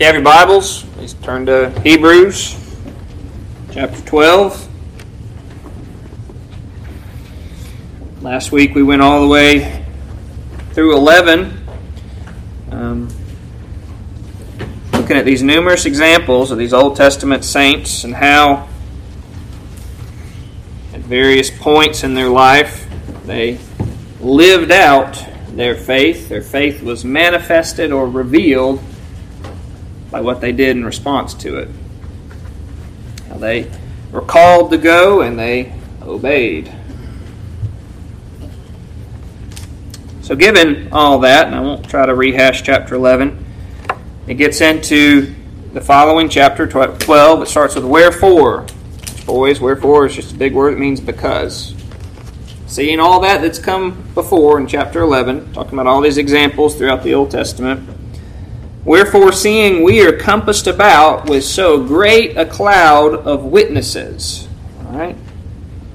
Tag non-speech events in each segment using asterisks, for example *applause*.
You have your Bibles, please turn to Hebrews chapter 12. Last week we went all the way through 11, um, looking at these numerous examples of these Old Testament saints and how, at various points in their life, they lived out their faith. Their faith was manifested or revealed by what they did in response to it. They were called to go and they obeyed. So, given all that, and I won't try to rehash chapter 11, it gets into the following chapter 12. It starts with wherefore. Boys, wherefore is just a big word. It means because. Seeing all that that's come before in chapter 11, talking about all these examples throughout the Old Testament. Wherefore, seeing we are compassed about with so great a cloud of witnesses. All right?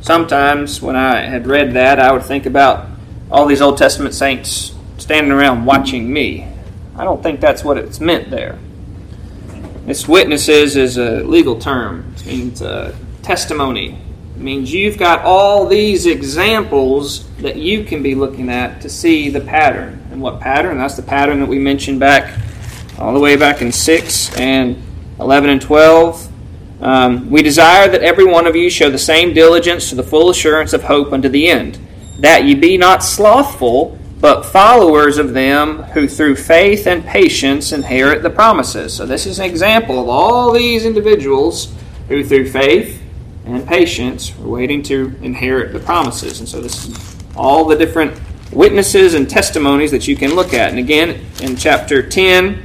Sometimes when I had read that, I would think about all these Old Testament saints standing around watching me. I don't think that's what it's meant there. This witnesses is a legal term. It means a testimony. It means you've got all these examples that you can be looking at to see the pattern. And what pattern? That's the pattern that we mentioned back all the way back in 6 and 11 and 12. Um, we desire that every one of you show the same diligence to the full assurance of hope unto the end that ye be not slothful, but followers of them who through faith and patience inherit the promises. So, this is an example of all these individuals who through faith and patience were waiting to inherit the promises. And so, this is all the different witnesses and testimonies that you can look at. And again, in chapter 10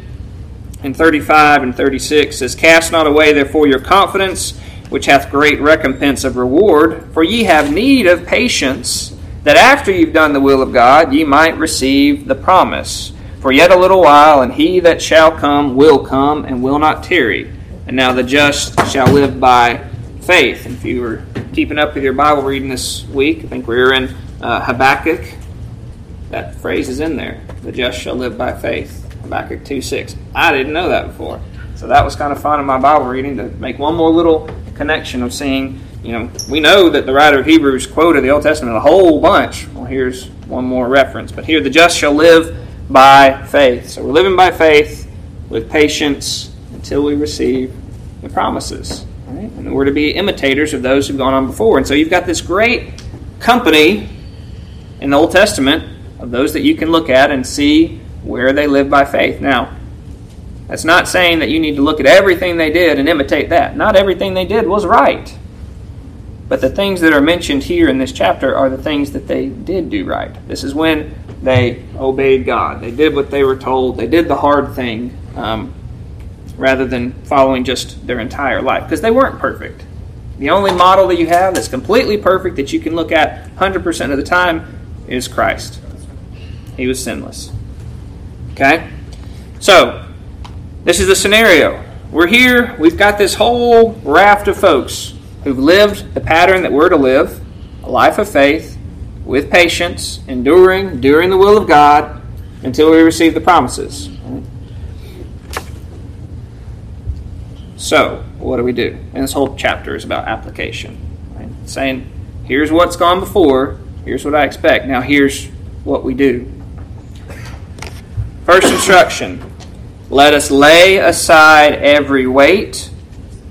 and 35 and 36 says, Cast not away therefore your confidence, which hath great recompense of reward, for ye have need of patience that after you've done the will of God, ye might receive the promise. For yet a little while, and he that shall come will come and will not tarry. And now the just shall live by faith. If you were keeping up with your Bible reading this week, I think we were in uh, Habakkuk. That phrase is in there. The just shall live by faith. Habakkuk 2 6. I didn't know that before. So that was kind of fun in my Bible reading to make one more little connection of seeing you know, we know that the writer of Hebrews quoted the Old Testament a whole bunch. Well, here's one more reference. But here, the just shall live by faith. So we're living by faith with patience until we receive the promises. Right? And we're to be imitators of those who've gone on before. And so you've got this great company in the Old Testament of those that you can look at and see where they live by faith. Now, that's not saying that you need to look at everything they did and imitate that. Not everything they did was right. But the things that are mentioned here in this chapter are the things that they did do right. This is when they obeyed God. They did what they were told. They did the hard thing um, rather than following just their entire life because they weren't perfect. The only model that you have that's completely perfect that you can look at 100% of the time is Christ. He was sinless. Okay? So, this is the scenario. We're here, we've got this whole raft of folks who've lived the pattern that we're to live a life of faith with patience, enduring, doing the will of God until we receive the promises. So, what do we do? And this whole chapter is about application. Right? Saying, here's what's gone before, here's what I expect, now here's what we do. First instruction let us lay aside every weight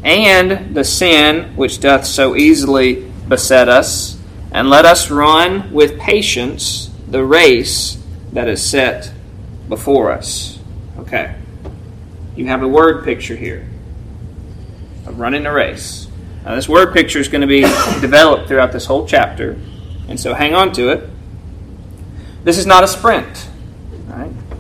and the sin which doth so easily beset us, and let us run with patience the race that is set before us. Okay. You have a word picture here of running a race. Now, this word picture is going to be *coughs* developed throughout this whole chapter, and so hang on to it. This is not a sprint.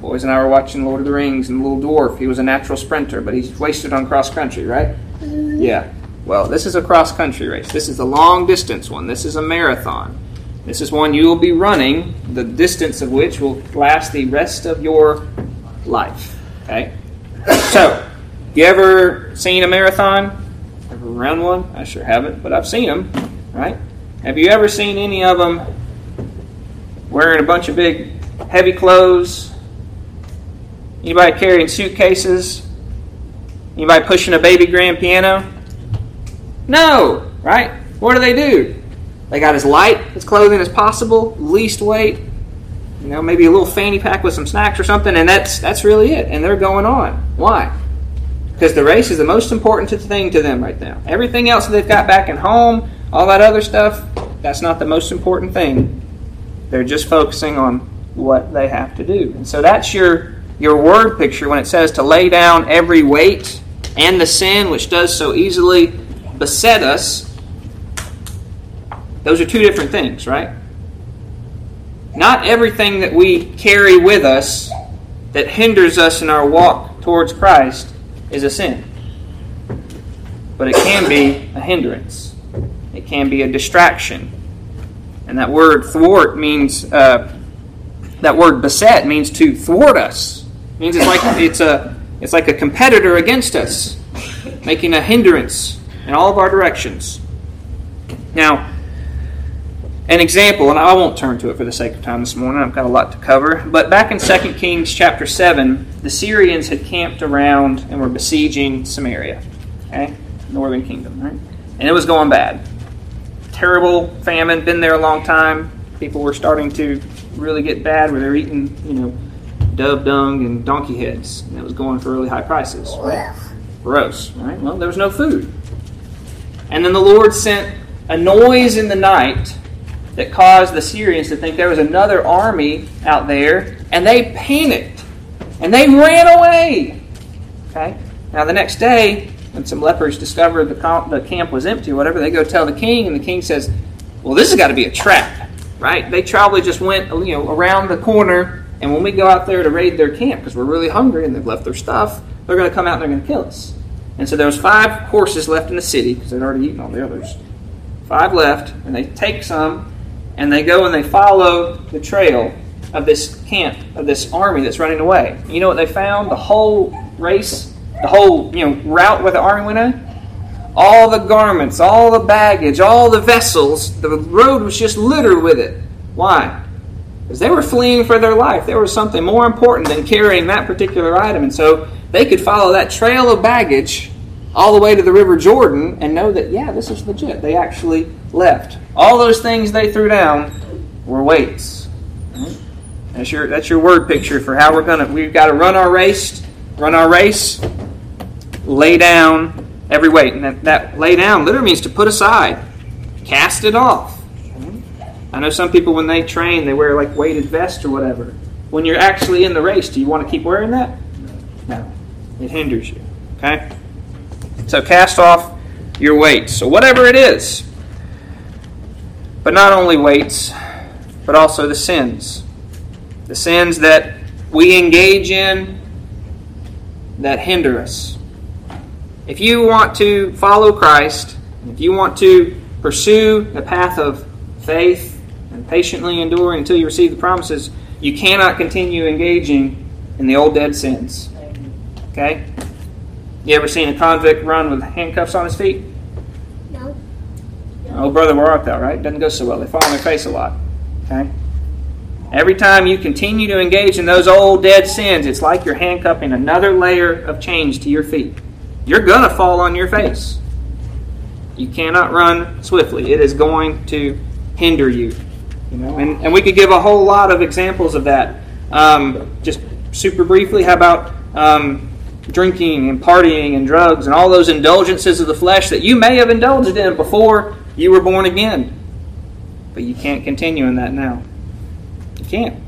Boys and I were watching Lord of the Rings, and the little dwarf, he was a natural sprinter, but he's wasted on cross country, right? Mm-hmm. Yeah. Well, this is a cross country race. This is a long distance one. This is a marathon. This is one you will be running, the distance of which will last the rest of your life. Okay? *coughs* So, you ever seen a marathon? Ever run one? I sure haven't, but I've seen them, right? Have you ever seen any of them wearing a bunch of big, heavy clothes? Anybody carrying suitcases? Anybody pushing a baby grand piano? No, right? What do they do? They got as light as clothing as possible, least weight, you know, maybe a little fanny pack with some snacks or something, and that's that's really it. And they're going on. Why? Because the race is the most important thing to them right now. Everything else that they've got back at home, all that other stuff, that's not the most important thing. They're just focusing on what they have to do. And so that's your your word picture when it says to lay down every weight and the sin which does so easily beset us. Those are two different things, right? Not everything that we carry with us that hinders us in our walk towards Christ is a sin. But it can be a hindrance, it can be a distraction. And that word thwart means, uh, that word beset means to thwart us. It means it's like, it's, a, it's like a competitor against us, making a hindrance in all of our directions. Now, an example, and I won't turn to it for the sake of time this morning, I've got a lot to cover, but back in 2 Kings chapter 7, the Syrians had camped around and were besieging Samaria, okay? Northern kingdom, right? And it was going bad. Terrible famine, been there a long time. People were starting to really get bad where they're eating, you know, dove dung and donkey heads. It was going for really high prices? Gross, right? Well, there was no food. And then the Lord sent a noise in the night that caused the Syrians to think there was another army out there, and they panicked and they ran away. Okay? Now, the next day, when some lepers discovered the, camp, the camp was empty or whatever, they go tell the king, and the king says, Well, this has got to be a trap, right? They probably just went you know, around the corner, and when we go out there to raid their camp, because we're really hungry and they've left their stuff, they're going to come out and they're going to kill us. And so there was five horses left in the city, because they'd already eaten all the others. Five left, and they take some, and they go and they follow the trail of this camp, of this army that's running away. You know what they found? The whole race, the whole you know route where the army went on? All the garments, all the baggage, all the vessels, the road was just littered with it. Why? Because they were fleeing for their life. There was something more important than carrying that particular item. And so they could follow that trail of baggage all the way to the River Jordan and know that, yeah, this is legit. They actually left. All those things they threw down were weights. That's your that's your word picture for how we're gonna we've got to run our race, run our race, lay down every weight. And that, that lay down literally means to put aside, cast it off. I know some people when they train they wear like weighted vest or whatever. When you're actually in the race, do you want to keep wearing that? No. It hinders you. Okay? So cast off your weights. So whatever it is. But not only weights, but also the sins. The sins that we engage in that hinder us. If you want to follow Christ, if you want to pursue the path of faith and patiently endure until you receive the promises, you cannot continue engaging in the old dead sins. Okay? You ever seen a convict run with handcuffs on his feet? No. Oh, brother, where art thou? Right? Doesn't go so well. They fall on their face a lot. Okay. Every time you continue to engage in those old dead sins, it's like you're handcuffing another layer of chains to your feet. You're gonna fall on your face. You cannot run swiftly. It is going to hinder you. Know, and, and we could give a whole lot of examples of that. Um, just super briefly, how about um, drinking and partying and drugs and all those indulgences of the flesh that you may have indulged in before you were born again. But you can't continue in that now. You can't.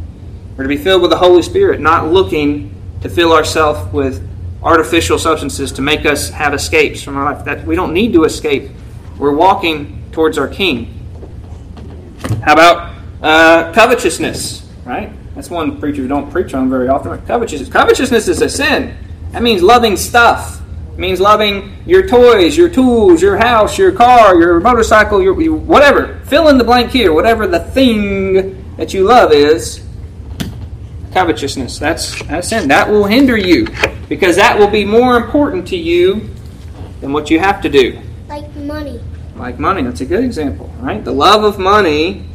We're to be filled with the Holy Spirit, not looking to fill ourselves with artificial substances to make us have escapes from our life. That we don't need to escape. We're walking towards our King. How about uh, covetousness? Right? That's one preacher don't preach on very often. Covetousness. Covetousness is a sin. That means loving stuff. It means loving your toys, your tools, your house, your car, your motorcycle, your whatever. Fill in the blank here. Whatever the thing that you love is, covetousness. That's that's sin. That will hinder you because that will be more important to you than what you have to do. Like money. Like money. That's a good example, right? The love of money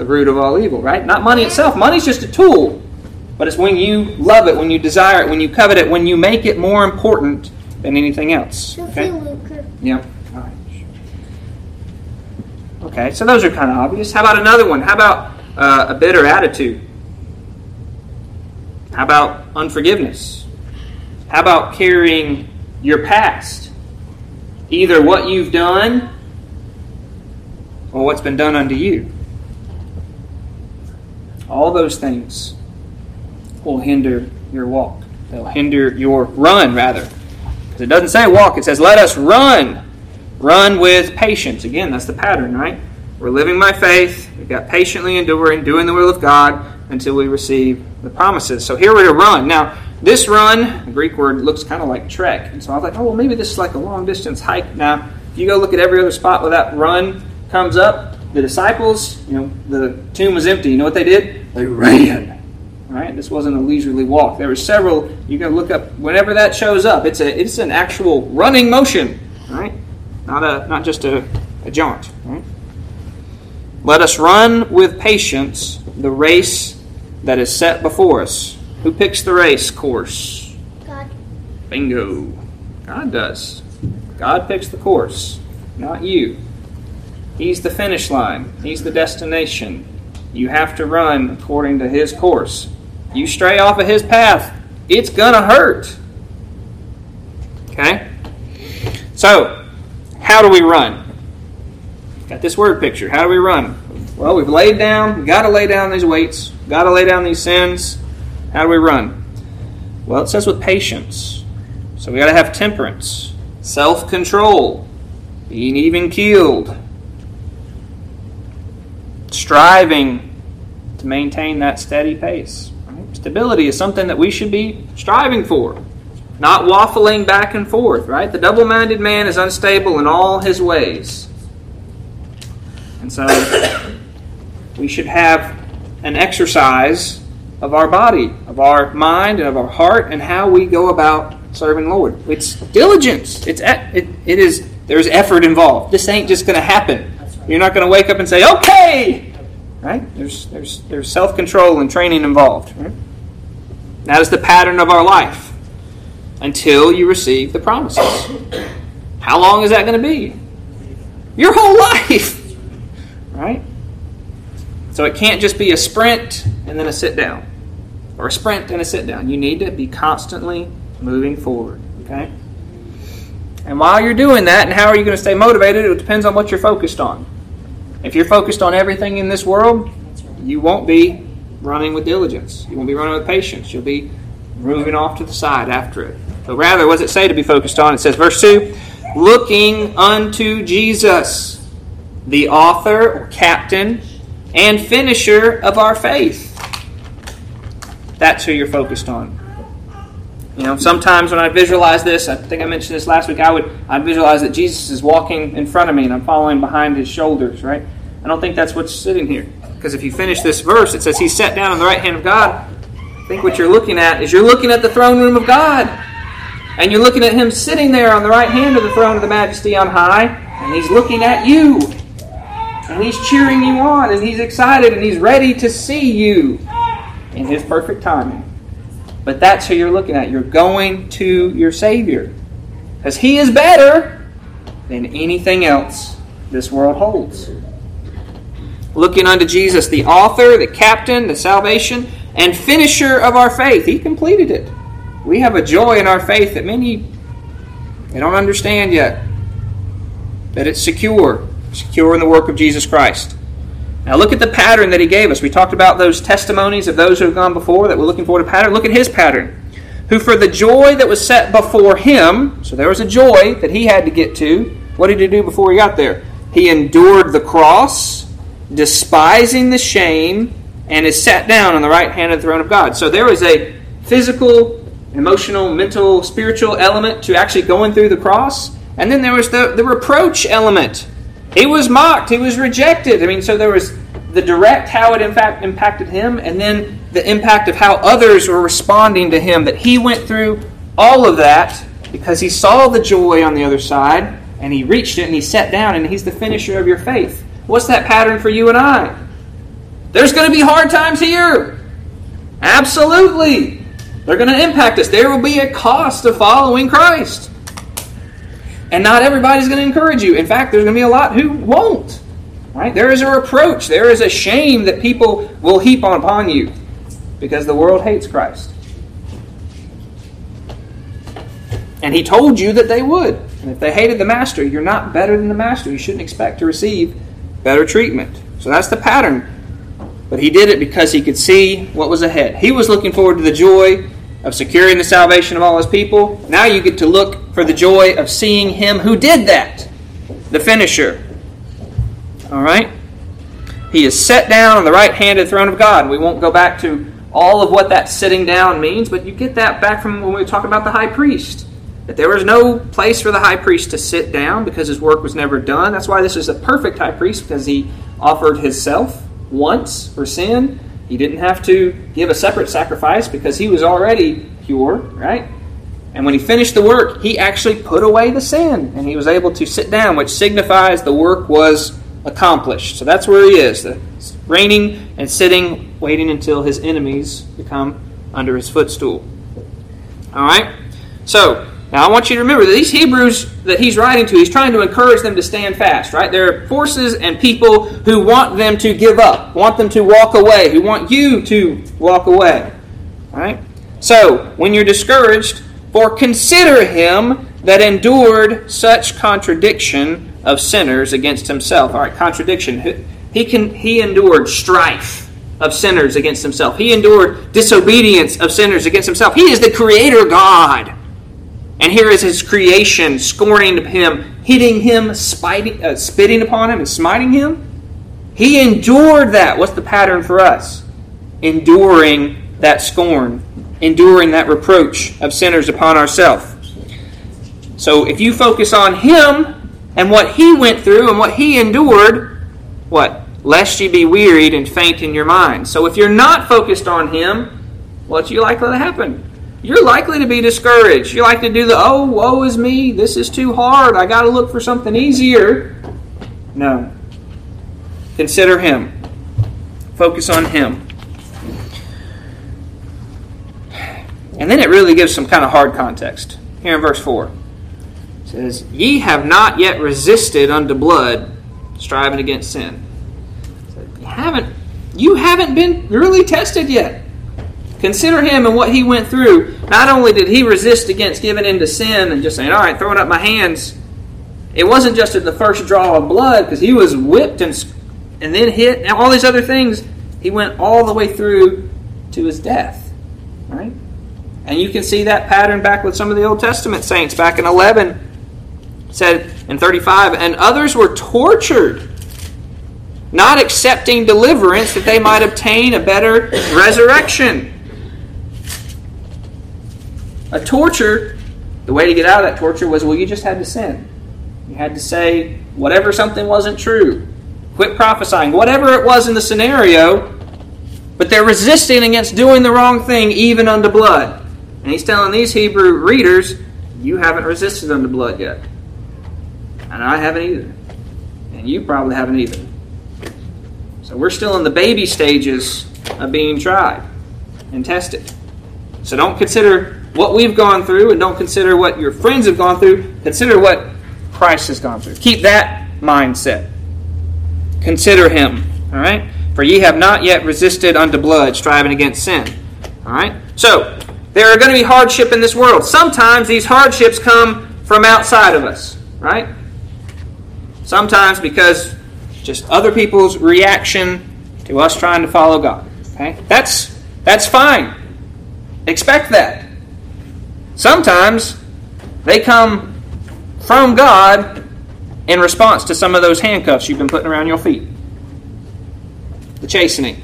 the root of all evil, right? Not money itself. Money's just a tool. But it's when you love it, when you desire it, when you covet it, when you make it more important than anything else. Okay? Yep. All right. Okay, so those are kind of obvious. How about another one? How about uh, a bitter attitude? How about unforgiveness? How about carrying your past? Either what you've done or what's been done unto you. All those things will hinder your walk. They'll hinder your run, rather. Because it doesn't say walk, it says, let us run. Run with patience. Again, that's the pattern, right? We're living by faith. We've got patiently enduring, doing the will of God until we receive the promises. So here we're to run. Now, this run, the Greek word looks kind of like trek. And so I was like, oh, well, maybe this is like a long distance hike. Now, if you go look at every other spot where that run comes up, the disciples, you know, the tomb was empty. You know what they did? They ran. Right? This wasn't a leisurely walk. There were several. You can look up whenever that shows up. It's a it's an actual running motion. Right? Not a not just a, a jaunt. Right? Let us run with patience the race that is set before us. Who picks the race course? God. Bingo. God does. God picks the course, not you. He's the finish line, He's the destination. You have to run according to His course. You stray off of His path, it's going to hurt. Okay? So, how do we run? Got this word picture. How do we run? Well, we've laid down, got to lay down these weights, got to lay down these sins. How do we run? Well, it says with patience. So we got to have temperance, self control, being even keeled, striving to maintain that steady pace. Right? Stability is something that we should be striving for, not waffling back and forth, right? The double minded man is unstable in all his ways. And so we should have an exercise of our body, of our mind, and of our heart, and how we go about serving the Lord. It's diligence. It's it, it is there's effort involved. This ain't just going to happen. You're not going to wake up and say, "Okay," right? There's there's there's self control and training involved. Right? That is the pattern of our life until you receive the promises. How long is that going to be? Your whole life, right? So it can't just be a sprint and then a sit down, or a sprint and a sit down. You need to be constantly moving forward. Okay. And while you're doing that, and how are you going to stay motivated? It depends on what you're focused on. If you're focused on everything in this world, you won't be running with diligence. You won't be running with patience. You'll be moving off to the side after it. But rather, what does it say to be focused on? It says, verse 2 looking unto Jesus, the author or captain and finisher of our faith. That's who you're focused on. You know, sometimes when I visualize this, I think I mentioned this last week, I would I visualize that Jesus is walking in front of me and I'm following behind his shoulders, right? I don't think that's what's sitting here. Because if you finish this verse, it says he's sat down on the right hand of God. I think what you're looking at is you're looking at the throne room of God. And you're looking at him sitting there on the right hand of the throne of the majesty on high, and he's looking at you. And he's cheering you on, and he's excited, and he's ready to see you in his perfect timing. But that's who you're looking at. You're going to your Savior. Because he is better than anything else this world holds. Looking unto Jesus, the author, the captain, the salvation, and finisher of our faith. He completed it. We have a joy in our faith that many they don't understand yet. That it's secure, secure in the work of Jesus Christ. Now look at the pattern that he gave us. We talked about those testimonies of those who have gone before that we're looking for a pattern. Look at his pattern. Who for the joy that was set before him, so there was a joy that he had to get to. What did he do before he got there? He endured the cross, despising the shame, and is sat down on the right hand of the throne of God. So there was a physical, emotional, mental, spiritual element to actually going through the cross. And then there was the, the reproach element. He was mocked, he was rejected. I mean, so there was the direct how it in fact impacted him, and then the impact of how others were responding to him. That he went through all of that because he saw the joy on the other side, and he reached it, and he sat down, and he's the finisher of your faith. What's that pattern for you and I? There's going to be hard times here. Absolutely. They're going to impact us. There will be a cost of following Christ. And not everybody's going to encourage you. In fact, there's going to be a lot who won't. Right? There is a reproach. There is a shame that people will heap on upon you because the world hates Christ. And he told you that they would. And if they hated the master, you're not better than the master. You shouldn't expect to receive better treatment. So that's the pattern. But he did it because he could see what was ahead. He was looking forward to the joy of securing the salvation of all his people. Now you get to look for the joy of seeing him who did that, the finisher. All right? He is set down on the right hand of the throne of God. We won't go back to all of what that sitting down means, but you get that back from when we talk about the high priest. That there was no place for the high priest to sit down because his work was never done. That's why this is a perfect high priest because he offered himself once for sin. He didn't have to give a separate sacrifice because he was already pure, right? And when he finished the work, he actually put away the sin and he was able to sit down, which signifies the work was accomplished. So that's where he is, the reigning and sitting, waiting until his enemies become under his footstool. All right? So, now, I want you to remember that these Hebrews that he's writing to, he's trying to encourage them to stand fast, right? There are forces and people who want them to give up, want them to walk away, who want you to walk away, right? So, when you're discouraged, for consider him that endured such contradiction of sinners against himself. All right, contradiction. He can he endured strife of sinners against himself. He endured disobedience of sinners against himself. He is the creator God. And here is his creation scorning him, hitting him, spiting, uh, spitting upon him, and smiting him. He endured that. What's the pattern for us? Enduring that scorn, enduring that reproach of sinners upon ourselves. So if you focus on him and what he went through and what he endured, what? Lest ye be wearied and faint in your mind. So if you're not focused on him, what's you likely to happen? You're likely to be discouraged. You like to do the, oh, woe is me, this is too hard, I got to look for something easier. No. Consider Him, focus on Him. And then it really gives some kind of hard context. Here in verse 4. It says, Ye have not yet resisted unto blood, striving against sin. You haven't, you haven't been really tested yet. Consider him and what he went through. Not only did he resist against giving in to sin and just saying, all right, throwing up my hands, it wasn't just at the first draw of blood because he was whipped and, and then hit and all these other things. He went all the way through to his death. Right? And you can see that pattern back with some of the Old Testament saints. Back in 11, said in 35, and others were tortured not accepting deliverance that they might obtain a better resurrection. A torture, the way to get out of that torture was well, you just had to sin. You had to say whatever something wasn't true. Quit prophesying, whatever it was in the scenario, but they're resisting against doing the wrong thing, even unto blood. And he's telling these Hebrew readers, you haven't resisted unto blood yet. And I haven't either. And you probably haven't either. So we're still in the baby stages of being tried and tested. So don't consider what we've gone through and don't consider what your friends have gone through. Consider what Christ has gone through. Keep that mindset. Consider him. All right? For ye have not yet resisted unto blood, striving against sin. All right? So, there are going to be hardship in this world. Sometimes these hardships come from outside of us, right? Sometimes because just other people's reaction to us trying to follow God. Okay? That's that's fine. Expect that. Sometimes they come from God in response to some of those handcuffs you've been putting around your feet. The chastening.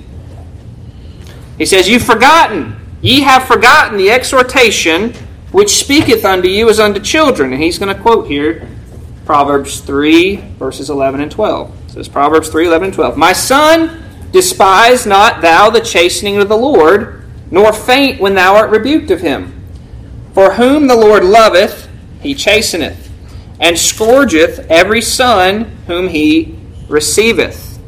He says, You've forgotten, ye have forgotten the exhortation which speaketh unto you as unto children. And he's going to quote here Proverbs 3, verses 11 and 12. It says Proverbs 3, 11 and 12. My son, despise not thou the chastening of the Lord, nor faint when thou art rebuked of him. For whom the Lord loveth, he chasteneth, and scourgeth every son whom he receiveth.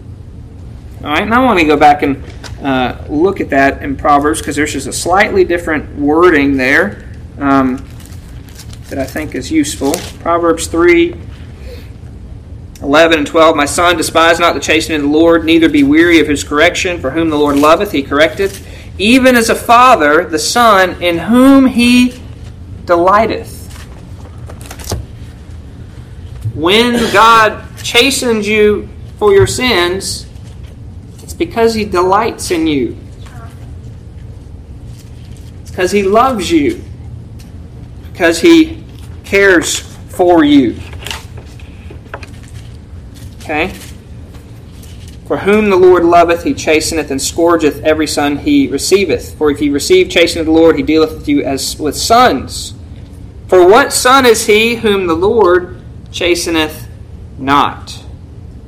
All right, now I want to go back and uh, look at that in Proverbs because there's just a slightly different wording there. Um, that I think is useful. Proverbs 3 11 and 12. My son, despise not the chastening of the Lord, neither be weary of his correction, for whom the Lord loveth, he correcteth. Even as a father, the son, in whom he delighteth. When God chastens you for your sins, it's because he delights in you. It's because he loves you. Because he cares for you. Okay? For whom the Lord loveth, he chasteneth and scourgeth every son he receiveth. For if ye receive chastening of the Lord, he dealeth with you as with sons. For what son is he whom the Lord chasteneth not?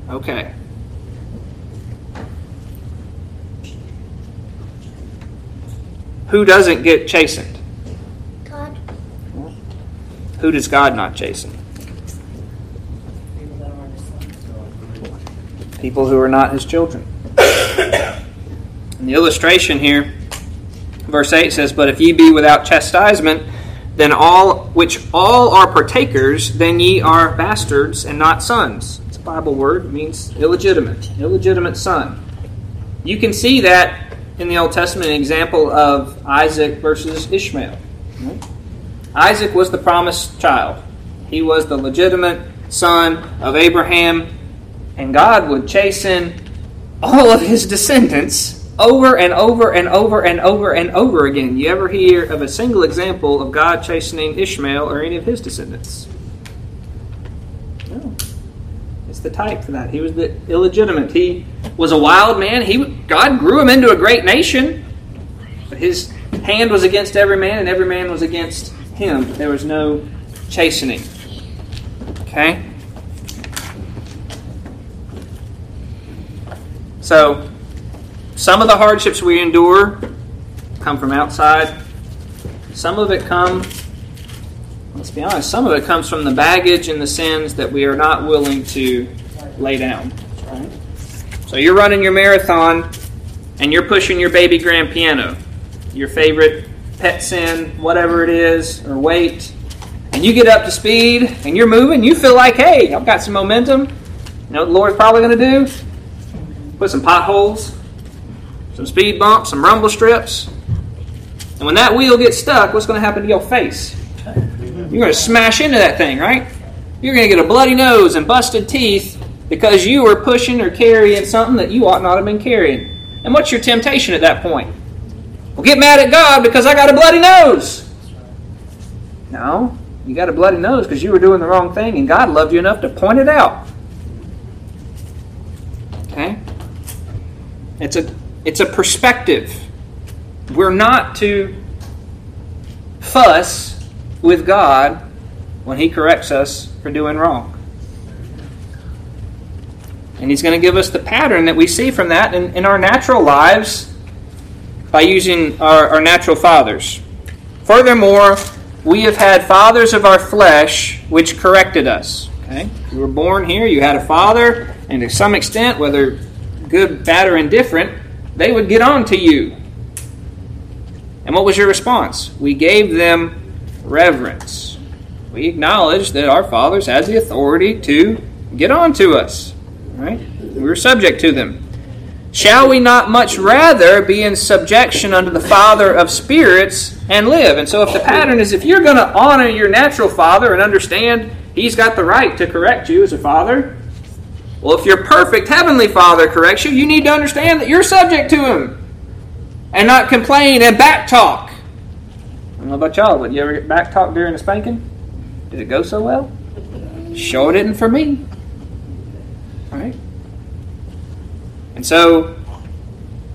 Okay. Who doesn't get chastened? God. Who does God not chasten? People who are not his children. In the illustration here, verse 8 says, But if ye be without chastisement, then all which all are partakers, then ye are bastards and not sons. It's a Bible word, it means illegitimate, illegitimate son. You can see that in the Old Testament an example of Isaac versus Ishmael. Isaac was the promised child. He was the legitimate son of Abraham, and God would chasten all of his descendants over and over and over and over and over again. You ever hear of a single example of God chastening Ishmael or any of his descendants? No. It's the type for that. He was the illegitimate. He was a wild man. He God grew him into a great nation, but his hand was against every man, and every man was against him. There was no chastening. Okay? So, some of the hardships we endure come from outside. Some of it come, let's be honest, some of it comes from the baggage and the sins that we are not willing to lay down. So you're running your marathon and you're pushing your baby grand piano, your favorite pet sin, whatever it is, or weight, and you get up to speed and you're moving, you feel like, hey, I've got some momentum. You know what the Lord's probably going to do? Put some potholes, some speed bumps, some rumble strips. And when that wheel gets stuck, what's going to happen to your face? You're going to smash into that thing, right? You're going to get a bloody nose and busted teeth because you were pushing or carrying something that you ought not have been carrying. And what's your temptation at that point? Well, get mad at God because I got a bloody nose. No, you got a bloody nose because you were doing the wrong thing and God loved you enough to point it out. Okay? It's a it's a perspective. We're not to fuss with God when He corrects us for doing wrong. And He's going to give us the pattern that we see from that in, in our natural lives by using our, our natural fathers. Furthermore, we have had fathers of our flesh which corrected us. Okay? You were born here, you had a father, and to some extent, whether good, bad, or indifferent, they would get on to you. And what was your response? We gave them reverence. We acknowledged that our fathers had the authority to get on to us. Right? We were subject to them. Shall we not much rather be in subjection unto the Father of spirits and live? And so, if the pattern is if you're going to honor your natural father and understand he's got the right to correct you as a father, well, if your perfect heavenly Father corrects you, you need to understand that you're subject to Him and not complain and back talk. I don't know about y'all, but you ever get back talk during a spanking? Did it go so well? Sure didn't for me. All right? And so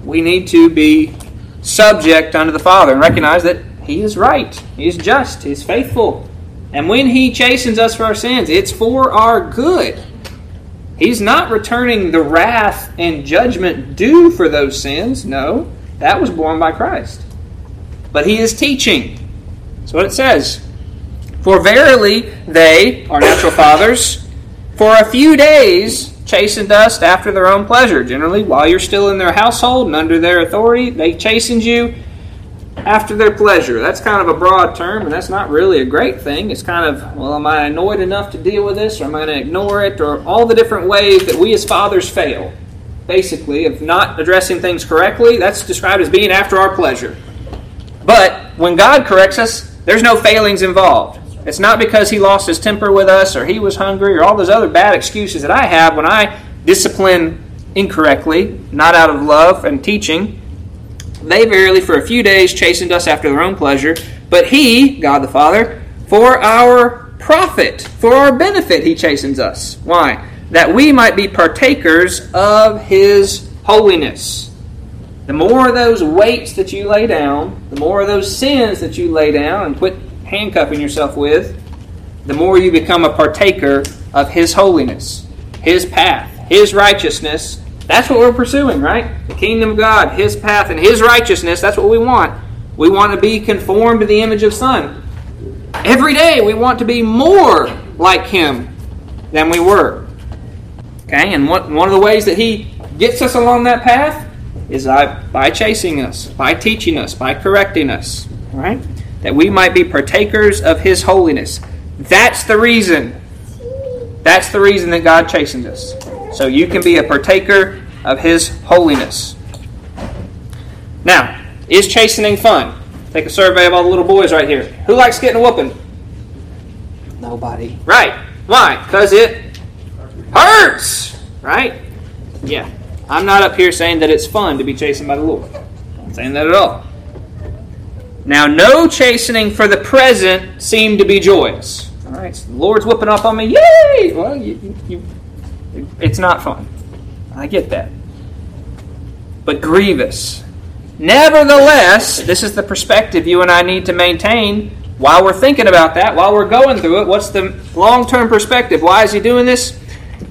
we need to be subject unto the Father and recognize that He is right, He is just, He is faithful. And when He chastens us for our sins, it's for our good. He's not returning the wrath and judgment due for those sins. No, that was borne by Christ. But he is teaching. That's what it says. For verily they, our natural *coughs* fathers, for a few days chastened us after their own pleasure. Generally, while you're still in their household and under their authority, they chastened you after their pleasure. That's kind of a broad term, and that's not really a great thing. It's kind of, well, am I annoyed enough to deal with this, or am I going to ignore it, or all the different ways that we as fathers fail, basically, of not addressing things correctly. That's described as being after our pleasure. But when God corrects us, there's no failings involved. It's not because he lost his temper with us, or he was hungry, or all those other bad excuses that I have when I discipline incorrectly, not out of love and teaching. They verily for a few days chastened us after their own pleasure, but He, God the Father, for our profit, for our benefit, He chastens us. Why? That we might be partakers of His holiness. The more of those weights that you lay down, the more of those sins that you lay down and quit handcuffing yourself with, the more you become a partaker of His holiness, His path, His righteousness, that's what we're pursuing, right? The kingdom of God, His path, and His righteousness. That's what we want. We want to be conformed to the image of Son. Every day we want to be more like Him than we were. Okay, and what, one of the ways that He gets us along that path is by chasing us, by teaching us, by correcting us. Right? That we might be partakers of His holiness. That's the reason. That's the reason that God chastens us so you can be a partaker of His holiness. Now, is chastening fun? Take a survey of all the little boys right here. Who likes getting a whooping? Nobody. Right. Why? Because it hurts. Right? Yeah. I'm not up here saying that it's fun to be chastened by the Lord. I'm not saying that at all. Now, no chastening for the present seemed to be joyous. All right, so the Lord's whooping up on me. Yay! Well, you, you, it's not fun. I get that. But grievous. Nevertheless, this is the perspective you and I need to maintain while we're thinking about that, while we're going through it. What's the long term perspective? Why is he doing this?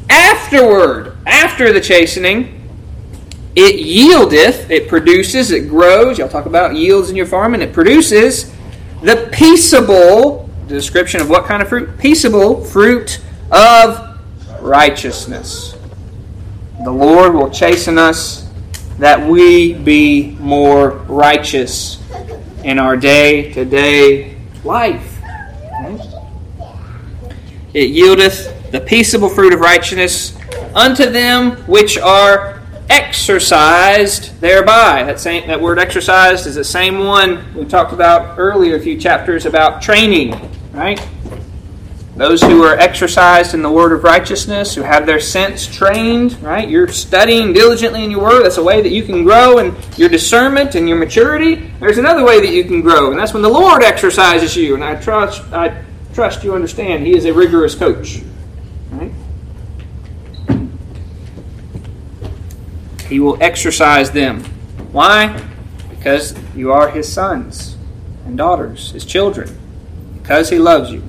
Afterward, after the chastening, it yieldeth, it produces, it grows. Y'all talk about yields in your farm, and it produces the peaceable, the description of what kind of fruit? Peaceable fruit of righteousness. The Lord will chasten us that we be more righteous in our day to day life. It yieldeth the peaceable fruit of righteousness unto them which are exercised thereby. That same that word exercised is the same one we talked about earlier a few chapters about training, right? Those who are exercised in the word of righteousness, who have their sense trained, right? You're studying diligently in your word. That's a way that you can grow in your discernment and your maturity. There's another way that you can grow, and that's when the Lord exercises you. And I trust, I trust you understand. He is a rigorous coach. Right? He will exercise them. Why? Because you are His sons and daughters, His children. Because He loves you.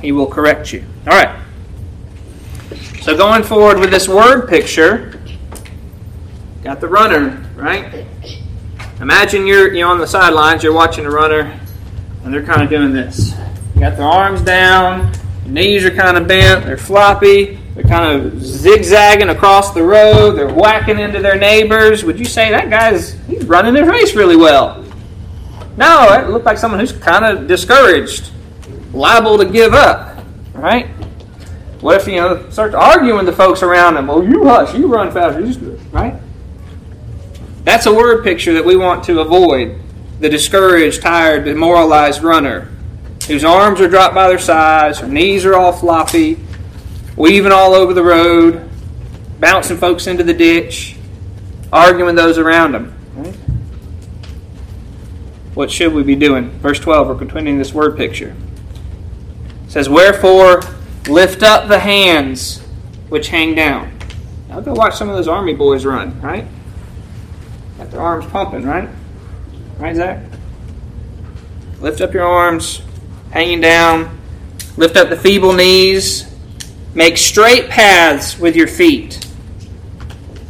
He will correct you. All right. So going forward with this word picture, got the runner, right? Imagine you're you on the sidelines, you're watching a runner, and they're kind of doing this. You got their arms down, knees are kind of bent, they're floppy, they're kind of zigzagging across the road, they're whacking into their neighbors. Would you say that guy's he's running his race really well? No, it looked like someone who's kind of discouraged liable to give up, right? What if you know start arguing the folks around them? Well, you hush, you run faster, you just right? That's a word picture that we want to avoid. The discouraged, tired, demoralized runner whose arms are dropped by their sides, her knees are all floppy, weaving all over the road, bouncing folks into the ditch, arguing those around them. Right? What should we be doing? Verse 12, we're continuing this word picture. It says, Wherefore lift up the hands which hang down. Now go watch some of those army boys run, right? Got their arms pumping, right? Right, Zach? Lift up your arms, hanging down. Lift up the feeble knees. Make straight paths with your feet.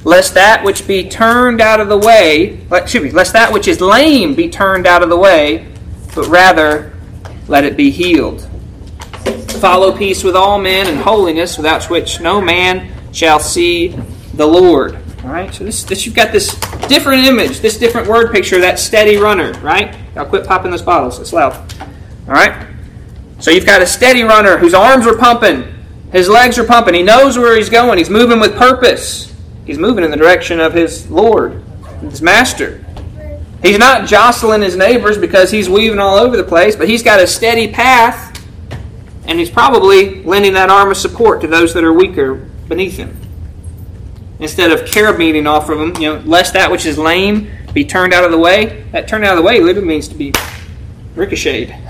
Lest that which be turned out of the way, excuse me, lest that which is lame be turned out of the way, but rather let it be healed. Follow peace with all men and holiness, without which no man shall see the Lord. All right, so this, this you've got this different image, this different word picture that steady runner, right? I'll quit popping those bottles. It's loud. All right. So you've got a steady runner whose arms are pumping, his legs are pumping. He knows where he's going. He's moving with purpose. He's moving in the direction of his Lord, his master. He's not jostling his neighbors because he's weaving all over the place, but he's got a steady path, and he's probably lending that arm of support to those that are weaker beneath him. Instead of carabining off of him, you know, lest that which is lame be turned out of the way. That turned out of the way literally means to be ricocheted. *laughs*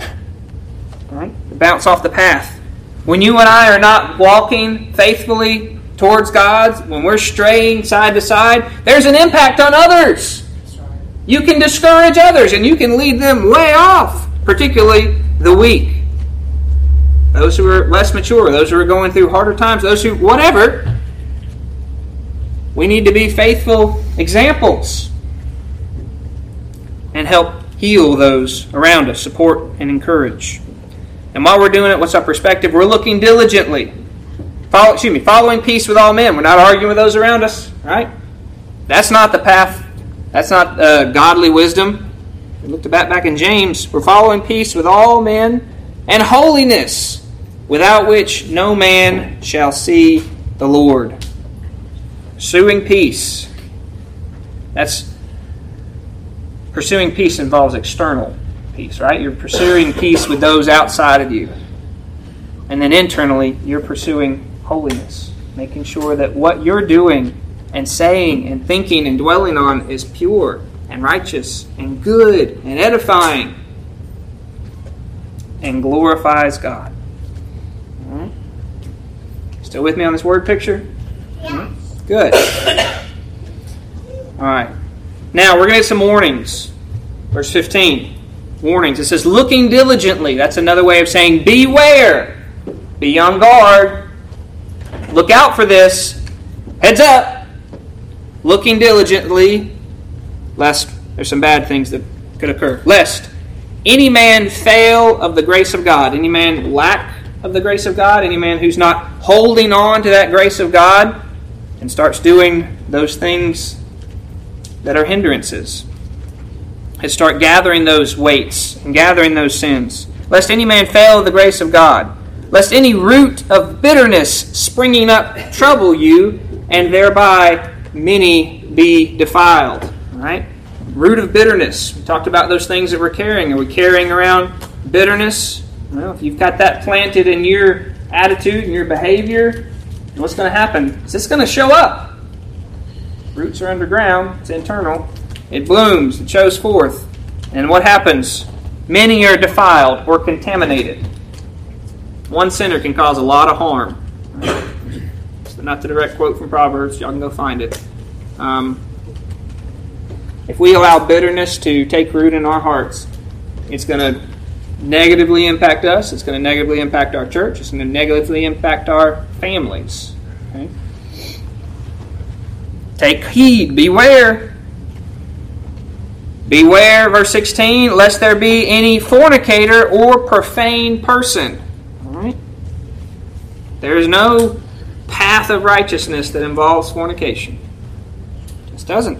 Right? Bounce off the path. When you and I are not walking faithfully towards God, when we're straying side to side, there's an impact on others. You can discourage others and you can lead them way off, particularly the weak. Those who are less mature, those who are going through harder times, those who, whatever. We need to be faithful examples and help heal those around us, support and encourage. And while we're doing it, what's our perspective? We're looking diligently. Follow, excuse me, following peace with all men. We're not arguing with those around us, right? That's not the path. That's not uh, godly wisdom. We looked back back in James. We're following peace with all men and holiness, without which no man shall see the Lord. Pursuing peace. That's pursuing peace involves external peace, right? You're pursuing peace with those outside of you. And then internally, you're pursuing holiness, making sure that what you're doing and saying and thinking and dwelling on is pure and righteous and good and edifying and glorifies God. Still with me on this word picture? Yes. Mm-hmm. Good. All right. Now we're going to get some warnings. Verse 15 warnings. It says, looking diligently. That's another way of saying, beware. Be on guard. Look out for this. Heads up. Looking diligently, lest there's some bad things that could occur. Lest any man fail of the grace of God, any man lack of the grace of God, any man who's not holding on to that grace of God and starts doing those things that are hindrances and start gathering those weights and gathering those sins. Lest any man fail the grace of God. Lest any root of bitterness springing up trouble you, and thereby many be defiled. Right? Root of bitterness. We talked about those things that we're carrying. Are we carrying around bitterness? Well, if you've got that planted in your attitude and your behavior, what's going to happen? Is this going to show up? Roots are underground, it's internal. It blooms, it shows forth. And what happens? Many are defiled or contaminated. One sinner can cause a lot of harm. It's not the direct quote from Proverbs. Y'all can go find it. Um, if we allow bitterness to take root in our hearts, it's going to negatively impact us. It's going to negatively impact our church. It's going to negatively impact our families. Okay? Take heed, beware. Beware, verse 16, lest there be any fornicator or profane person. All right? There is no path of righteousness that involves fornication. This doesn't.